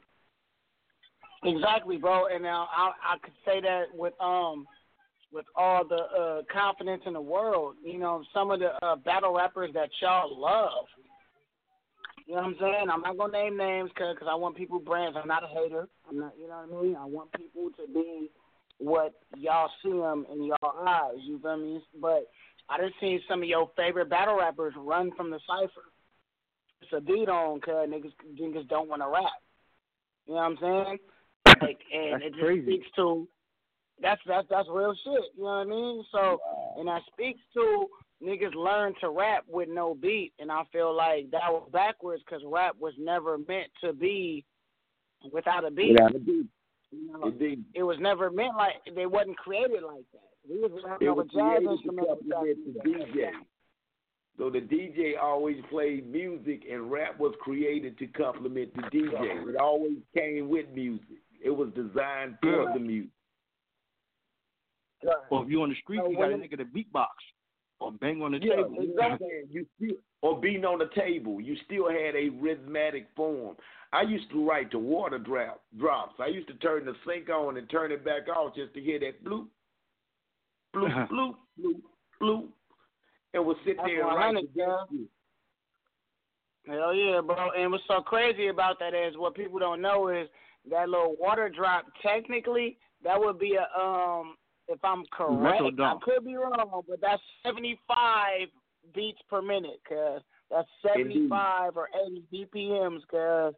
Exactly, bro. And now I I could say that with um with all the uh confidence in the world. You know, some of the uh, battle rappers that y'all love. You know what I'm saying? I'm not gonna name names because cause I want people brands. I'm not a hater. I'm not. You know what I mean? I want people to be what y'all see them in y'all eyes. You feel me? But I just seen some of your favorite battle rappers run from the cipher. It's a beat on cause niggas niggas don't want to rap. You know what I'm saying? Like, and That's it just crazy. speaks to that's that's that's real shit. You know what I mean? So, and that speaks to niggas learn to rap with no beat, and I feel like that was backwards because rap was never meant to be without a beat. Without a beat. You know, Indeed. it was never meant like they wasn't created like that. We was rapping It was jazz created to instruments. complement the DJ. So the DJ always played music, and rap was created to complement the DJ. It always came with music. It was designed for Yeah. the music. Or if you're on the street, Oh, you got a when- nigga to beatbox or bang on the Yeah, table. exactly. <laughs> You still, or beating on the table, you still had a rhythmic form. I used to write the water drop drops. I used to turn the sink on and turn it back off just to hear that bloop, bloop, <laughs> bloop, bloop, bloop, and would sit That's there and write 100, the girl. Hell yeah, bro. And what's so crazy about that is what people don't know is that little water drop. Technically, that would be a um. If I'm correct, I could be wrong, but that's 75 beats per minute, cause that's 75 or 80 BPMs, cause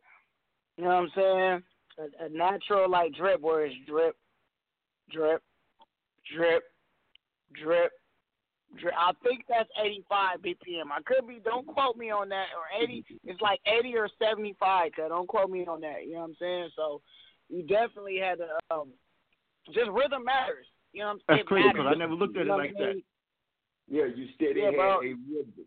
you know what I'm saying. A, a natural like drip, where it's drip, drip, drip, drip, drip. I think that's 85 BPM. I could be. Don't quote me on that. Or 80. It's like 80 or 75. Cause don't quote me on that. You know what I'm saying? So you definitely had to. Um, just rhythm matters. You know what I'm saying? That's crazy because I never looked at it know like that. Yeah, you steady Yeah, had a rhythm.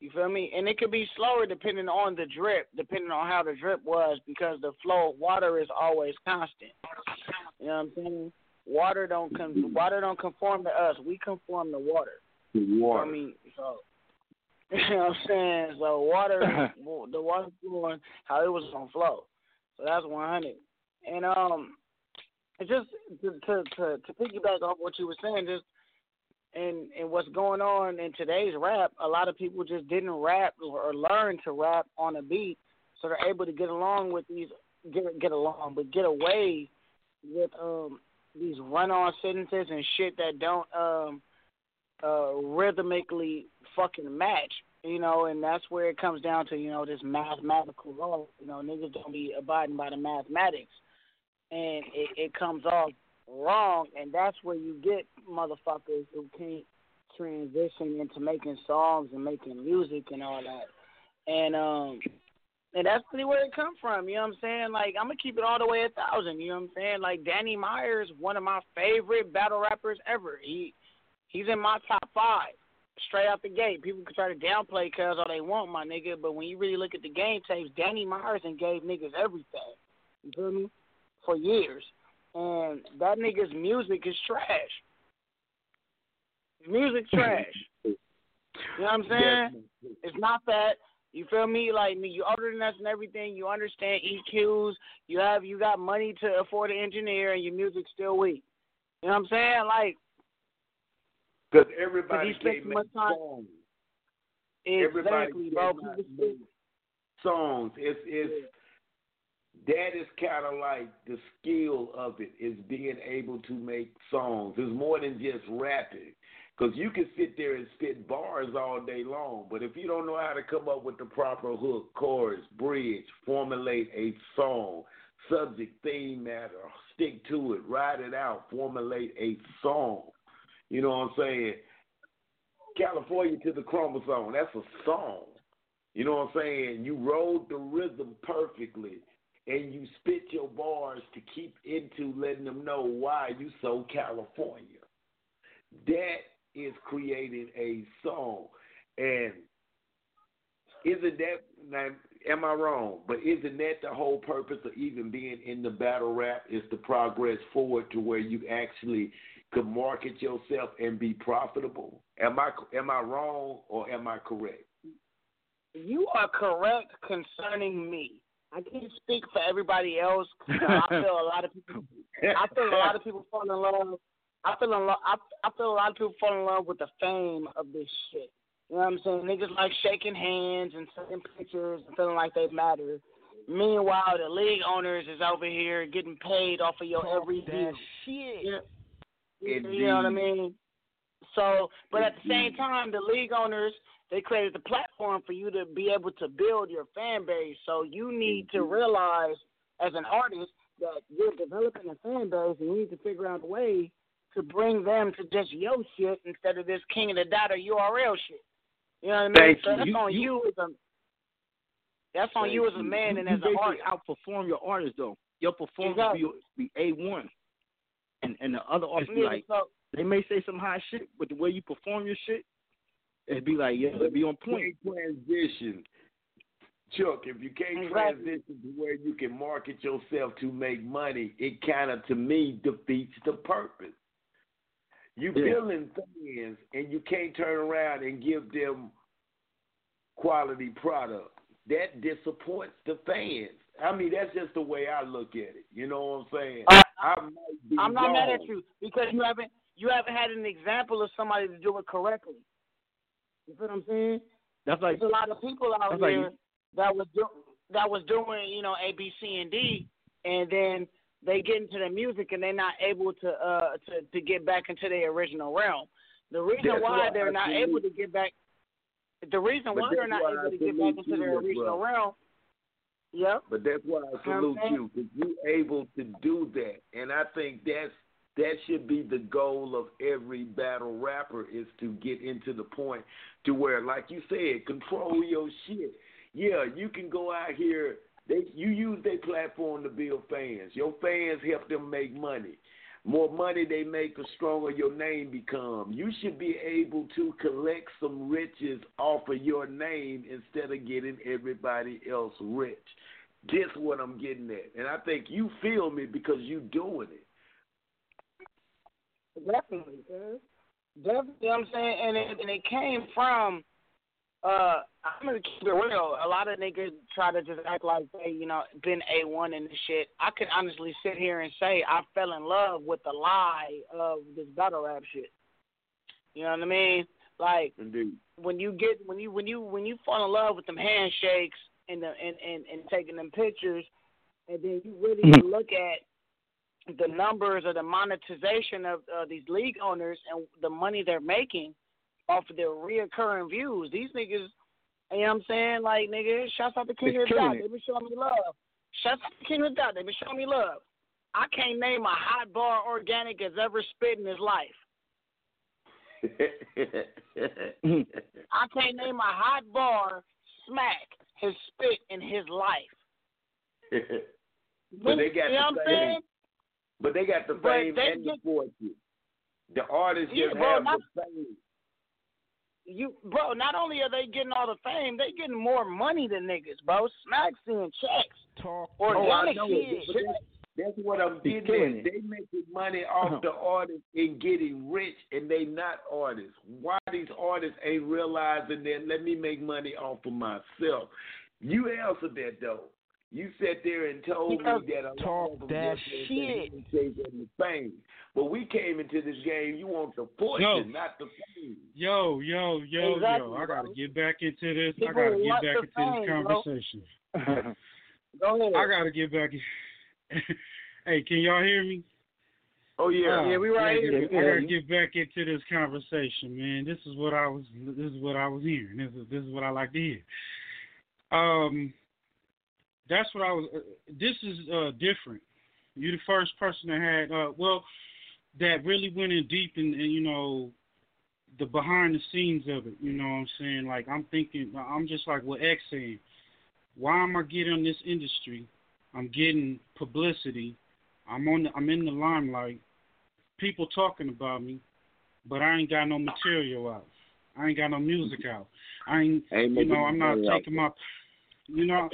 You feel me? And it could be slower depending on the drip, depending on how the drip was, because the flow of water is always constant. You know what I'm saying? Water don't con- water don't conform to us. We conform to water. The You know water. I mean, so <laughs> you know what I'm saying. So water, <laughs> the water flowing how it was gonna flow. So that's 100. And um, it just to to to, to piggyback off what you were saying, just and and what's going on in today's rap, a lot of people just didn't rap or learn to rap on a beat, so they're able to get along with these get get along, but get away with um these run on sentences and shit that don't um uh, rhythmically fucking match. You know, and that's where it comes down to you know this mathematical law. You know, niggas don't be abiding by the mathematics, and it, it comes off wrong, and that's where you get motherfuckers who can't transition into making songs and making music and all that. And um and that's really where it come from, you know what I'm saying? Like I'm gonna keep it all the way a thousand, you know what I'm saying? Like Danny Myers, one of my favorite battle rappers ever. He he's in my top five. Straight out the gate. People can try to downplay cuz all they want, my nigga, but when you really look at the game tapes, Danny Myers and gave niggas everything. You feel me? For years. And that nigga's music is trash. His music's <laughs> trash. you know what I'm saying? It's not that. You feel me? Like you older than us and everything. You understand EQs. You have you got money to afford an engineer, and your music's still weak. You know what I'm saying? Like, because everybody Cause can't time. songs. Exactly, everybody bro. songs. It's it's that is kind of like the skill of it is being able to make songs. It's more than just rapping. Because you can sit there and spit bars all day long, but if you don't know how to come up with the proper hook, chorus, bridge, formulate a song, subject, theme matter, stick to it, write it out, formulate a song. You know what I'm saying? California to the chromosome, that's a song. You know what I'm saying? You rode the rhythm perfectly and you spit your bars to keep into letting them know why you so California. That is creating a song. And isn't that now am I wrong? But isn't that the whole purpose of even being in the battle rap is to progress forward to where you actually could market yourself and be profitable? Am I am I wrong or am I correct? You are correct concerning me. I can't speak for everybody else. I feel a <laughs> lot of people. I feel a lot of people fall in love I feel in love. I, I feel a lot of people fall in love with the fame of this shit. You know what I'm saying? Niggas like shaking hands and taking pictures and feeling like they matter. Meanwhile, the league owners is over here getting paid off of your every deal. Shit. Yeah. You know what I mean? So, but at the same mm-hmm. time, the league owners they created the platform for you to be able to build your fan base. So you need to mm-hmm. realize as an artist that you're developing a fan base, and you need to figure out a way to bring them to just your shit instead of this king of the dot or URL shit. You know what I mean? Thank so you. that's You- on you- you, as a that's on you as a man you, and as an artist. outperform your artist though. Your performance Exactly. be, be a one, and and the other artists be Yeah, like so- they may say some hot shit, but the way you perform your shit, it'd be like yeah, it'd be on point. Transition. Chuck, if you can't Exactly. transition to where you can market yourself to make money, it kind of, to me, defeats the purpose. You Yeah. building fans, and you can't turn around and give them quality product. That disappoints the fans. I mean, that's just the way I look at it. You know what I'm saying? I- I might be I'm not mad at you because you haven't you haven't had an example of somebody to do it correctly. You feel what I'm saying? That's like There's a lot of people out there like- that was do, that was doing you know A B C and D, and then they get into the music and they're not able to uh to to get back into their original realm. The reason why they're not able to get back, the reason But why they're not why able I to get back into their original brother. realm. Yep. But that's why I You know what salute you because you're able to do that, and I think that's that should be the goal of every battle rapper is to get into the point to where, like you said, control your shit. Yeah, you can go out here. They you use their platform to build fans. Your fans help them make money. More money they make, the stronger your name become. You should be able to collect some riches off of your name instead of getting everybody else rich. This what I'm getting at, and I think you feel me because you doing it. Definitely. Definitely, you know what I'm saying? And it, and it came from, uh, I'm going to keep it real. A lot of niggas try to just act like they, you know, been A1 in this shit. I could honestly sit here and say I fell in love with the lie of this battle rap shit. You know what I mean? Like, Indeed. when you get when you when you when you fall in love with them handshakes and the and and, and taking them pictures, and then you really <laughs> look at the numbers or the monetization of uh, these league owners and the money they're making, off of their reoccurring views. These niggas, you know what I'm saying? Like, nigga, shouts out to King of the Dot. it. They been showing me love. Shouts out to King of the Dot. They been showing me love. I can't name a hot bar Organik has ever spit in his life. <laughs> I can't name a hot bar smack has spit in his life. but they got you know the what I'm saying? But they got the But fame they and the fortune. The artists Yeah, just bro, have not- the fame. You, bro. Not only are they getting all the fame, they getting more money than niggas, bro. Smack's seeing checks. Talk. Oh, I Organik know seeing it. But checks. that's, that's what I'm He's getting killing at. it. They making money off uh-huh. the artists and getting rich, and they not artists. Why these artists ain't realizing that? Let me make money off of myself. You answered that though. You sat there and told me that a lot talk of them that shit. want the the fame. But we came into this game. You want the fortune, Yo. not the fame. Yo, yo, yo, Exactly, yo. I gotta bro. get back into this. I gotta get back into fame, this conversation. <laughs> Go ahead. I gotta get back. <laughs> hey, can y'all hear me? Oh yeah, Oh, Yeah, we right I here. gotta- I gotta get back into this conversation, man. This is what I was. This is what I was hearing. This is this is what I like to hear. Um, that's what I was. Uh, this is uh different. You're the first person that had uh well that really went in deep and, and you know the behind the scenes of it. You know what I'm saying? Like I'm thinking. I'm just like what X saying. Why am I getting in this industry? I'm getting publicity. I'm on. The, I'm in the limelight. People talking about me, but I ain't got no material out. I ain't got no music out. I ain't. Ain't You know, I'm not taking my. You know,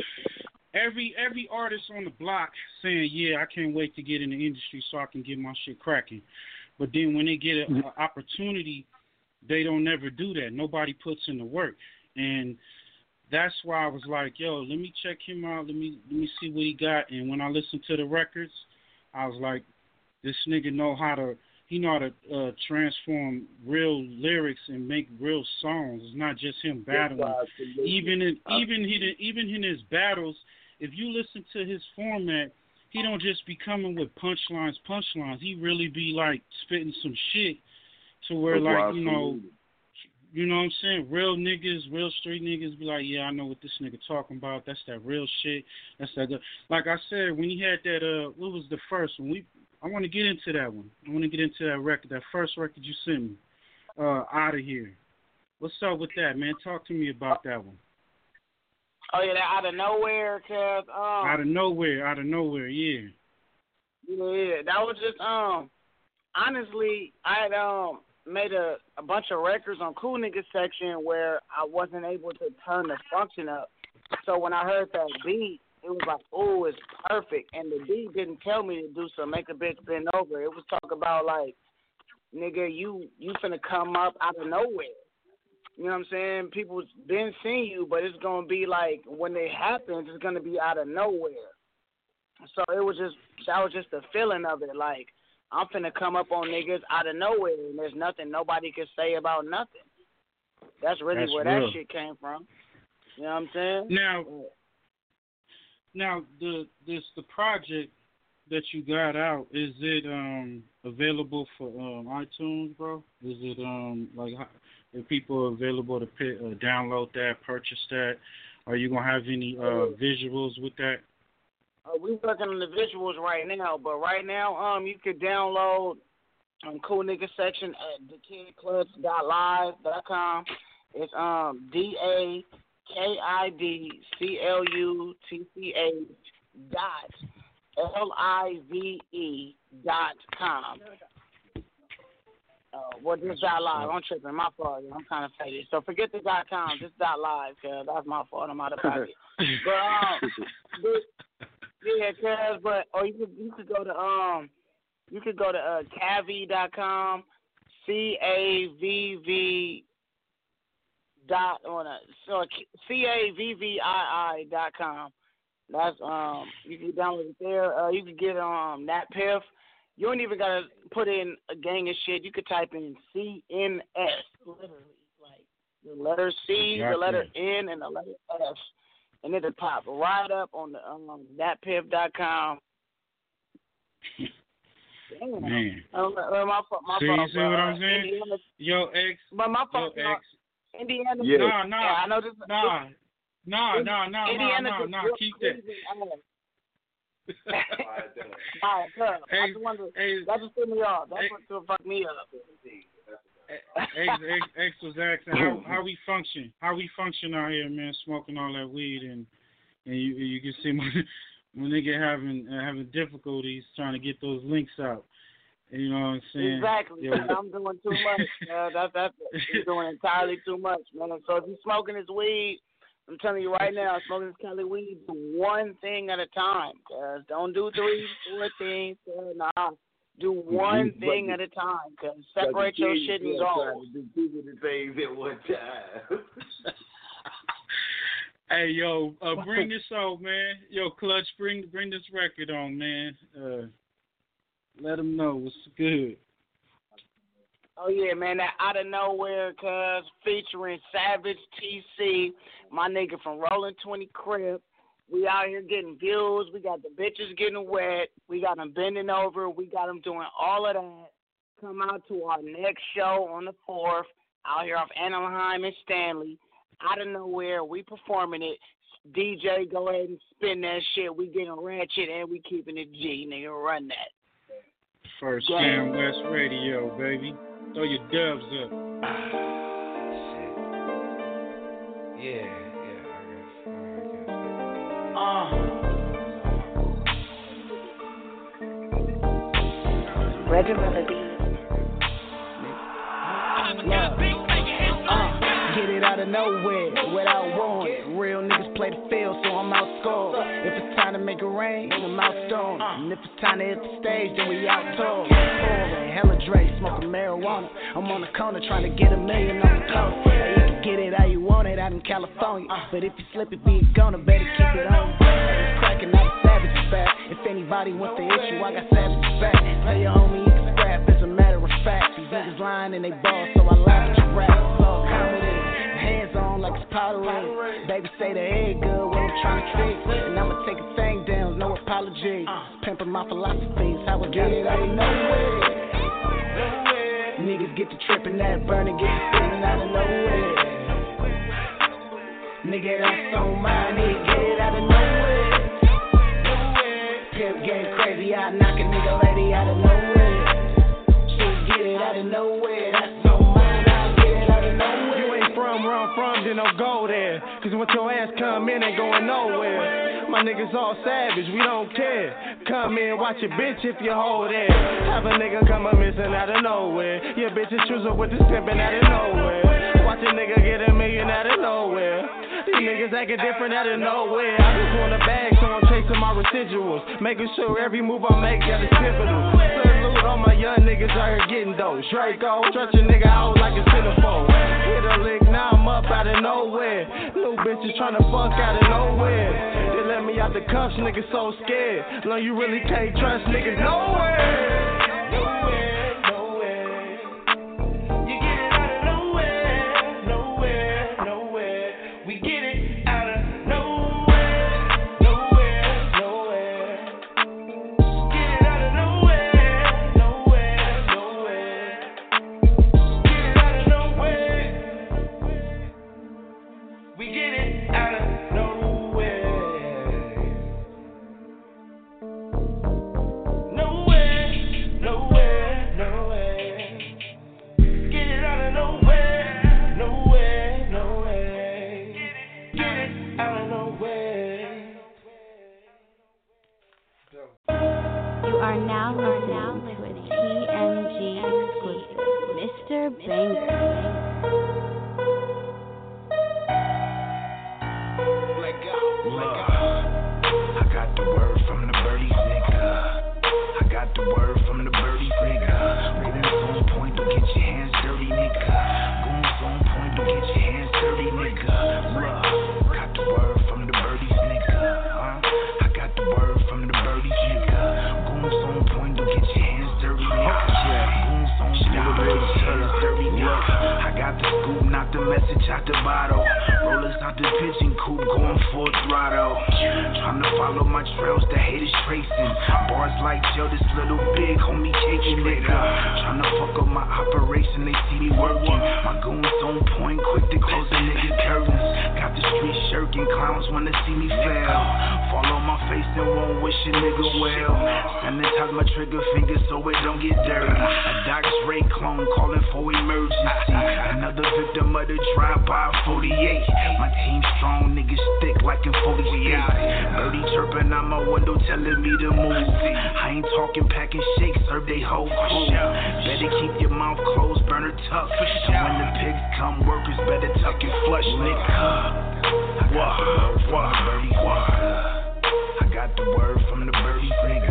every every artist on the block saying, "Yeah, I can't wait to get in the industry so I can get my shit cracking." But then when they get an mm-hmm. opportunity, they don't never do that. Nobody puts in the work, and that's why I was like, "Yo, let me check him out. Let me let me see what he got." And when I listened to the records, I was like, "This nigga know how to." He know how to uh, transform real lyrics and make real songs. It's not just him battling That's why I salute you. even in even he even in his battles, if you listen to his format, he don't just be coming with punchlines, punchlines. He really be like spitting some shit to where That's like you know, you know what I'm saying. Real niggas, real street niggas be like, yeah, I know what this nigga talking about. That's that real shit. That's that. Good. Like I said, when he had that uh, what was the first one? We I want to get into that one. I want to get into that record, that first record you sent me, uh, out of here. What's up with that, man? Talk to me about that one. Oh yeah, that out of nowhere, cause um, out of nowhere, out of nowhere, yeah. Yeah, that was just um honestly I had um made a, a bunch of records on Cool Nigga section where I wasn't able to turn the function up. So when I heard that beat, it was like, oh, it's perfect. And the beat didn't tell me to do some make a bitch bend over. It was talk about like, nigga, you you finna come up out of nowhere. You know what I'm saying? People's been seeing you, but it's gonna be like when it happens, it's gonna be out of nowhere. So it was just that was just the feeling of it. Like I'm finna come up on niggas out of nowhere, and there's nothing nobody can say about nothing. That's really That's where real. that shit came from. You know what I'm saying? Now, now the this the project that you got out is it um available for um iTunes, bro? Is it um like if people are available to pay, uh, download that, purchase that? Are you gonna have any uh visuals with that? Uh, we working on the visuals right now, but right now, um, you could download um cool nigga section at dakidclutch.live.com. It's um D A K I D C L U T C H dot L I V E dot com. Uh, well, just dot live. I'm tripping. My fault. I'm kind of faded. So forget the dot com. Just dot live, cause that's my fault. I'm out of pocket. <laughs> but um, but, yeah, cuz, but or you could you could go to um you could go to uh cavi.com, C A V V dot on a so C A V V I I dot com. That's um you can download it there. Uh you can get um DatPiff. You don't even gotta put in a gang of shit. You could type in C N S literally like the letter C, the letter N and the letter S and it'll pop right up on the um datpiff.com. Damn. Man. Uh, uh, my, my See, fault, you see bro. what I'm saying? Indiana, Yo, ex. but my fault. Yo, ex. Indiana. Yeah. Nah, nah, Yeah, I know this. Nah. this- Nah, this- nah, nah, nah, Indiana nah, just nah. whooped Keep that. Cleveland ass. <laughs> <laughs> All right, cuz. I just wanted to, that just threw me off. That's what to fuck me up. X, X, X was asking how how we function, how we function out here, man, smoking all that weed, and and you you can see my <laughs> my nigga having uh, having difficulties trying to get those links out. You know what I'm saying? Exactly. Yo, man. I'm doing too much. <laughs> Uh, that, that's he's doing entirely too much, man. So if he's smoking his weed, I'm telling you right now, smoking his Cali weed, do one thing at a time. Cause don't do three, four things. Cause, nah, do one thing But- at a time. Cause But separate you your can't shit and still go. try to do two many things at one time. <laughs> Hey yo, uh, bring <laughs> this out, man. Yo, Clutch, bring bring this record on, man. Uh, let them know what's good. Oh yeah, man, that out of nowhere, cuz featuring Savage TC, my nigga from Rolling Twenty Crip. We out here getting views. We got the bitches getting wet. We got them bending over. We got them doing all of that. Come out to our next show on the fourth, out here off Anaheim and Stanley. Out of nowhere, we performing it. DJ, go ahead and spin that shit. We getting ratchet and we keeping it G, nigga. Run that. First Yeah. Jam West Radio, baby. Throw your dubs up. Yeah, yeah, Reggie Melody. Uh, get it out of nowhere without warning. Real niggas play the field, so I'm outscored. If it's time to make it rain, I'm out storming. And if it's time to hit the stage, then we out. Pouring, hella Dre, smoking marijuana. I'm on the corner trying to get a million on the coast. Hey, you can get it how you want it out in California. But if you slip it, be it gonna better keep it on. It's cracking out savage back. If anybody wants the issue, I got savage back. Tell your homie you can scrap as a matter of fact. These niggas lying and they ball, so I lie with your rap. Hands on like it's. Baby say the head good when I'm trying to trick. And I'ma take a thing down, no apology. Pimping my philosophies, how I get it out of nowhere. Niggas get to tripping, that burning, get to spitting out of nowhere. Nigga, that's on mine, nigga, get it out of nowhere. Pimp game crazy, I knock a nigga lady out of nowhere. Shit, get it out of nowhere, that's from where I'm from, then don't go there. Cause once your ass come in, ain't going nowhere. My niggas all savage, we don't care. Come in, watch your bitch if you hold it. Have a nigga come up missing out of nowhere. Your bitch is choosing with the pimpin' out of nowhere. Watch a nigga get a million out of nowhere. These niggas acting different out of nowhere. I just want a bag, so I'm chasing my residuals. Making sure every move I make got a pivotal. All my young niggas out here getting those. Draco, stretch a nigga out like a centerfold. Hit a lick, now I'm up out of nowhere. New bitches tryna fuck out of nowhere. They let me out the cuffs, niggas so scared. Learn you really can't trust niggas. Nowhere, nowhere. Banger. The bottle. Rollers out the pigeon coop, going full throttle. Trying to follow my trails, the haters tracing. Bars like Joe, this little big homie caking it up. Trying to fuck up my operation, they see me working. My goons on point, quick to close the nigga curtains. Got the street shirking, clowns wanna see me fail. Fall on my face and won't wish a nigga well. Sanitize my trigger finger so it don't get dirty. A Doc Dre clone calling for emergency. Another victim of the drive-by 48. My team strong, niggas thick like in 48. Birdie chirping out my window telling me to move. I ain't talking packing shakes, serve they whole crew. Better keep your mouth closed, burn her tuck. And when the pigs come, workers better tuck and flush, nigga. What? Birdie? I got the word from the birdie, nigga.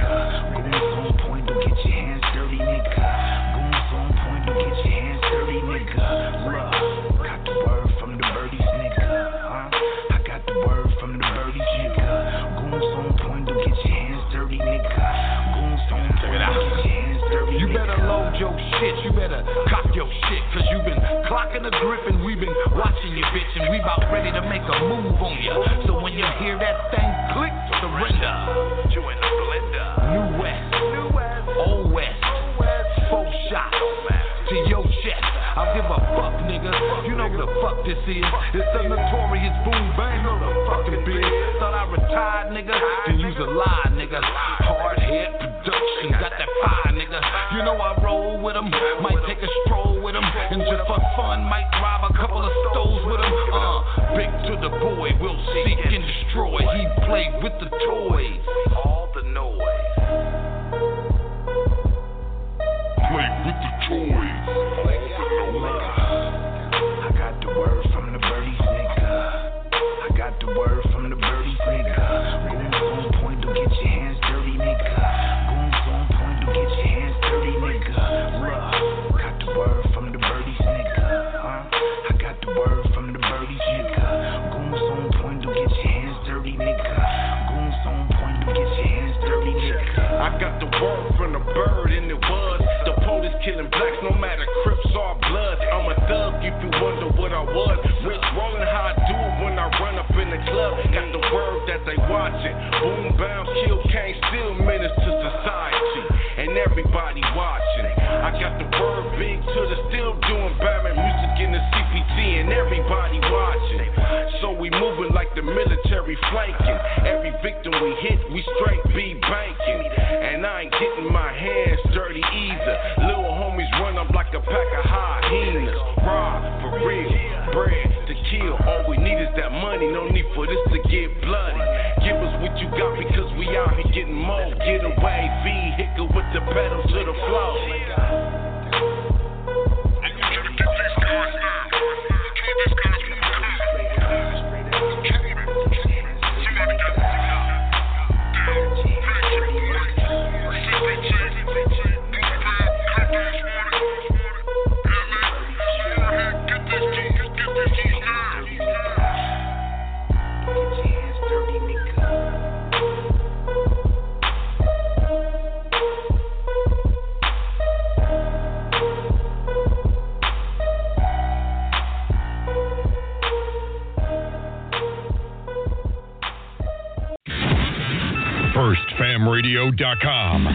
FirstFamRadio.com.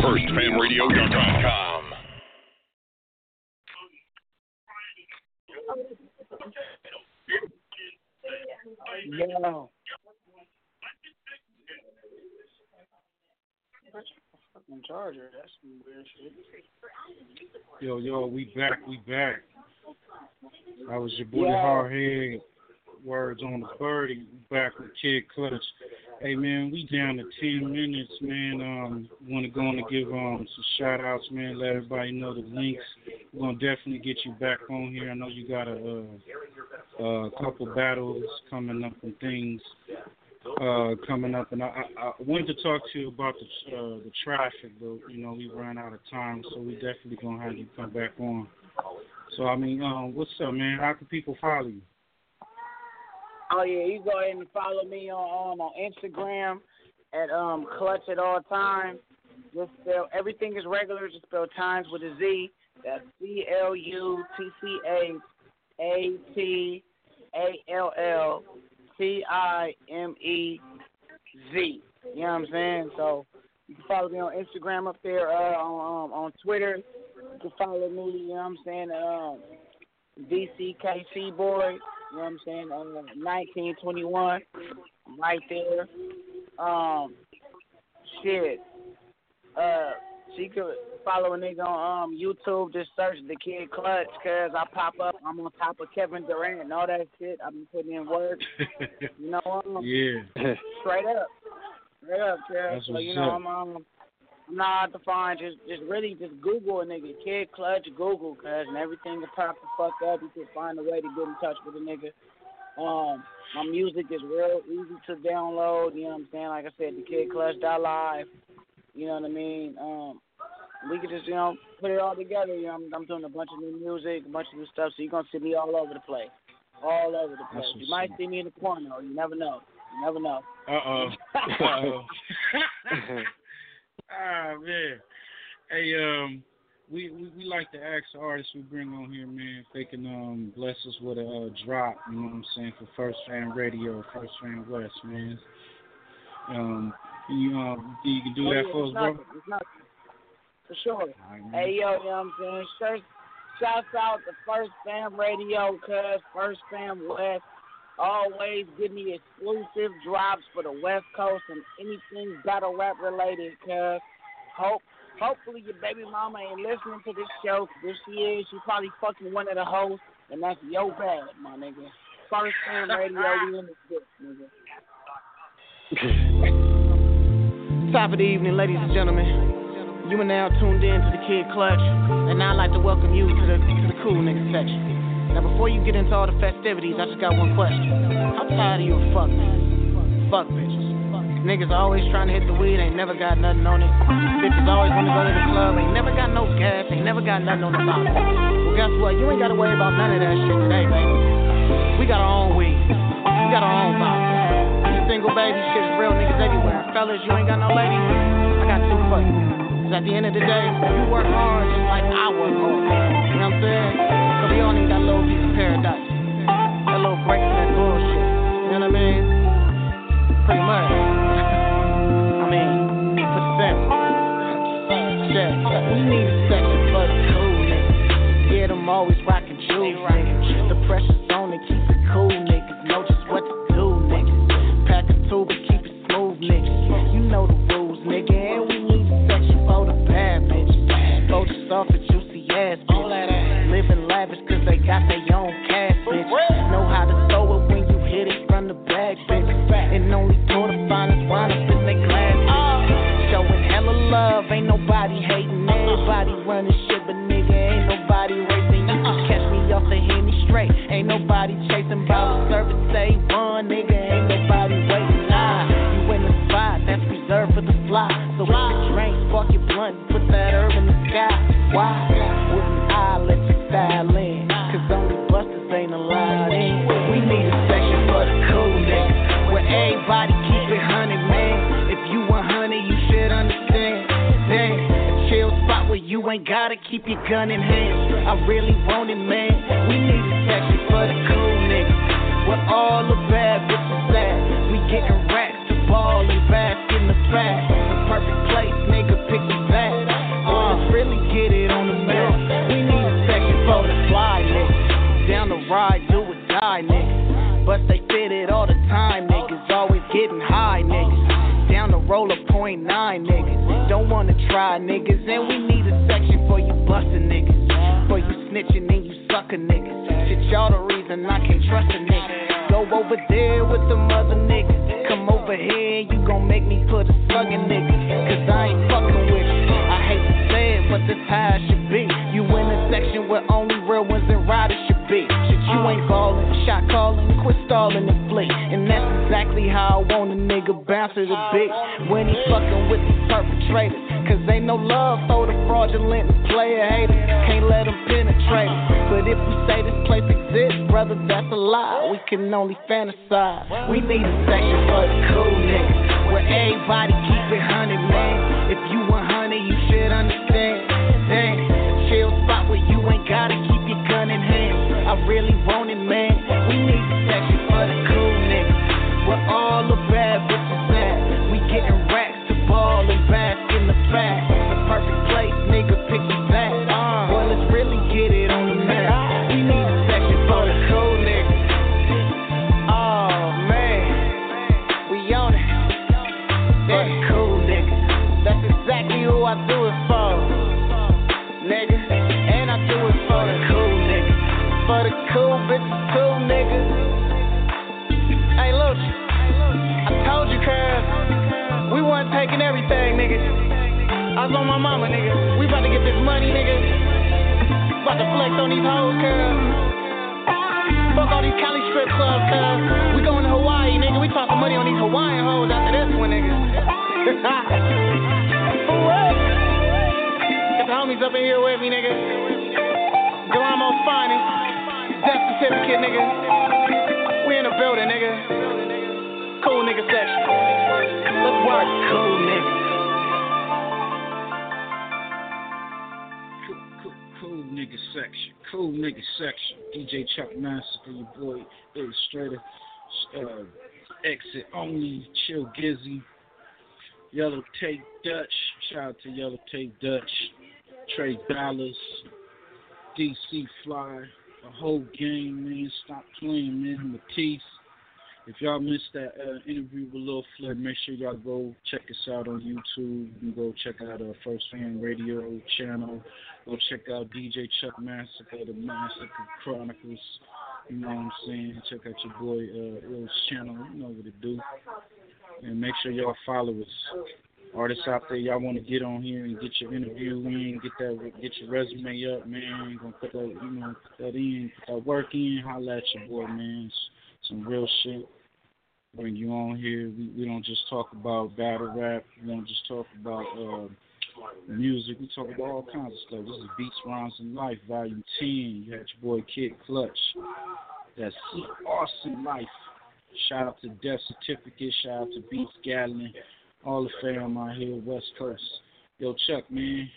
FirstFamRadio.com. Yo. Fucking charger. That's some weird shit. Yo, yo, we back, we back. I was your boy Yeah. Hardhead. Words on the birdie. Back with Kid Clutch. Hey man, we down to ten minutes, man. Um, want to go on and give um some shout outs, man. Let everybody know the links. We're gonna definitely get you back on here. I know you got a uh, a couple battles coming up and things uh coming up, and I, I, I wanted to talk to you about the uh, the traffic, but you know we ran out of time, so we definitely gonna have you come back on. So I mean, um, what's up, man? How can people follow you? Oh yeah, you go ahead and follow me on um, on Instagram at um clutch at all times. Just spell everything is regular. Just spell times with a Z. That's C L U T C H A T A L L T I M E Z. You know what I'm saying? So you can follow me on Instagram up there, uh, on um, on Twitter. You can follow me. You know what I'm saying? Um, DCKC boy. You know what I'm saying? Uh, 1921. Right there. Um, shit. Uh, she could follow a nigga on um, YouTube. Just search the Kid Clutch, cause I pop up. I'm on top of Kevin Durant and all that shit. I've been putting in work. <laughs> you know, um, Yeah. straight up, straight up. That's So you know, up. I'm um, Not to find. Just, just really, just Google a nigga. Kid Clutch, Google, cuz, and everything will pop the fuck up. You can find a way to get in touch with a nigga. Um, my music is real easy to download. You know what I'm saying? Like I said, the Kid Clutch live. You know what I mean? Um, we could just, you know, put it all together. You know, I'm, I'm doing a bunch of new music, a bunch of new stuff, so you're gonna see me all over the place, all over the place. You might see me in the porno. You never know. You never know. Uh oh. <laughs> <laughs> Oh. ah man. Hey, um, we, we we like to ask the artists we bring on here, man, if they can um bless us with a uh, drop. You know what I'm saying for First Fam Radio, First Fam West, man. Um, you um, you can do that for us, bro. It's nothing. For sure. Hey, yo, you know what I'm saying? First, shouts out to First Fam Radio, cuz First Fam West. Always give me exclusive drops for the West Coast and anything battle rap related, cuz. Hope, hopefully your baby mama ain't listening to this show. If she is, she probably fucking one of the hosts, and that's your bad, my nigga. First Fam <laughs> Radio, we in this bitch, nigga. Top of the evening, ladies and gentlemen. You are now tuned in to the Kid Clutch, and I'd like to welcome you to the to the cool nigga section. Now, before you get into all the festivities, I just got one question. How tired are you of fuck bitches? Fuck bitches. Niggas always trying to hit the weed, ain't never got nothing on it. Bitches always wanna go to the club, ain't never got no gas, ain't never got nothing on the bottle. Well, guess what? You ain't gotta worry about none of that shit today, baby. We got our own weed. We got our own bottle. You single baby, shit is real niggas everywhere. Fellas, you ain't got no lady. I got two for. 'Cause at the end of the day, you work hard just like I work hard. You know what I'm saying? So we all need that little piece of paradise. That little break from that bullshit. You know what I mean? Pretty much. <laughs> I mean, put the sense. Shit. We need section for the cool niggas. Yeah, them always rockin' jewels. The pressure's on to keep it cool, got their own cash, bitch. Know how to throw it when you hit it from the back, bitch. And only pour the finest wine up in their bitch. Showing hella love, ain't nobody hating. Everybody running shit, but nigga, ain't nobody racing. You can catch me off the henny straight. Ain't nobody chasing bottle service, say one, gun in hand. I really want a y'all missed that uh, interview with Lil Flip, make sure y'all go check us out on YouTube. You can go check out our First Fam Radio channel. Go check out DJ Chuck Massacre, the Massacre Chronicles. You know what I'm saying? Check out your boy uh, channel. You know what to do. And make sure y'all follow us. Artists out there, y'all want to get on here and get your interview in, get that, get your resume up, man. Gonna put that, you know, put that in, put that work in. Holla at your boy, man. Some real shit. Bring you on here. We we don't just talk about battle rap. We don't just talk about uh, music. We talk about all kinds of stuff. This is Beats, Rhymes, and Life, Volume 10. You had your boy Kid Clutch. That's awesome life. Shout out to Death Certificate. Shout out to Beats Gatlin. All the fam out here, West Coast. Yo, Chuck, man,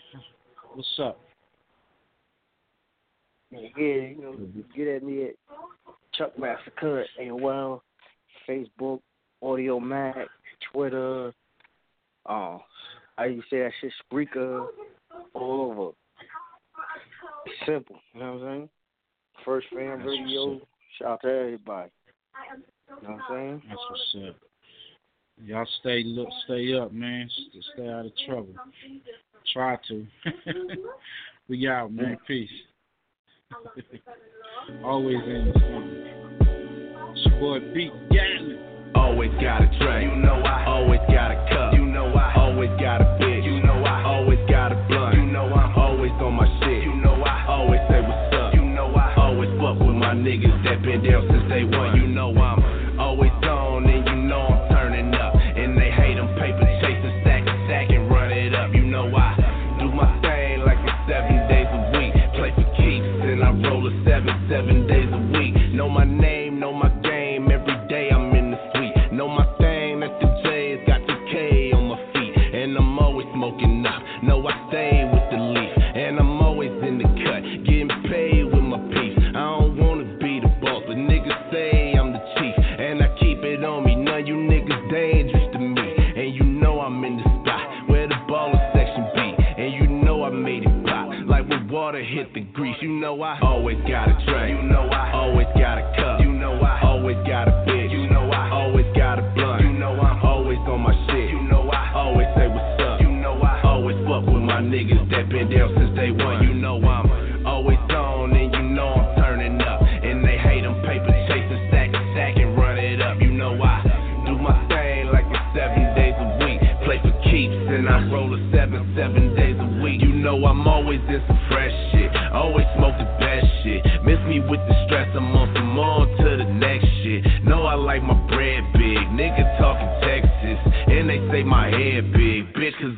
what's up? Yeah, you know, get at me at Chuck Massacre at AOL, Facebook, Audiomack, Twitter. Um, how you say that shit? Spreaker, all over. Simple, you know what I'm saying? First Fam That's radio. Shout out to everybody. You know what I'm saying? That's what's up. Y'all stay look, stay up, man. Stay out of trouble. Try to. <laughs> we out, man. Peace. <laughs> Always in the. Your boy Beat Gatlin. Always got a drink. You know I always got a cup. You know I always got a bitch. You know I always got a blunt. You know I'm always on my shit. You know I always say what's up. You know I always fuck with my niggas that been down since day one. Know I always got a drink.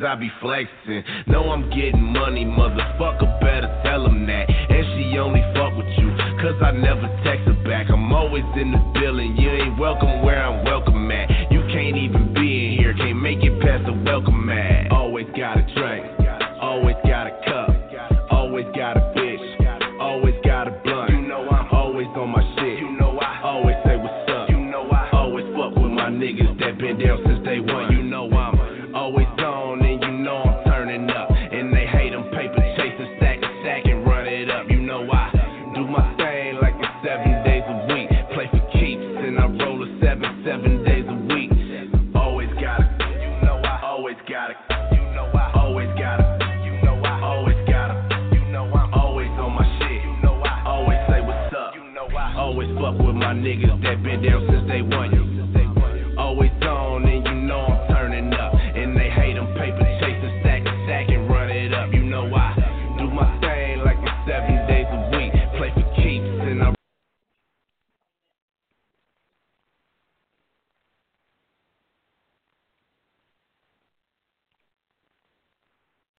I be flexing. Know I'm getting money, motherfucker. Better tell him that. And she only fuck with you. Cause I never text her back. I'm always in the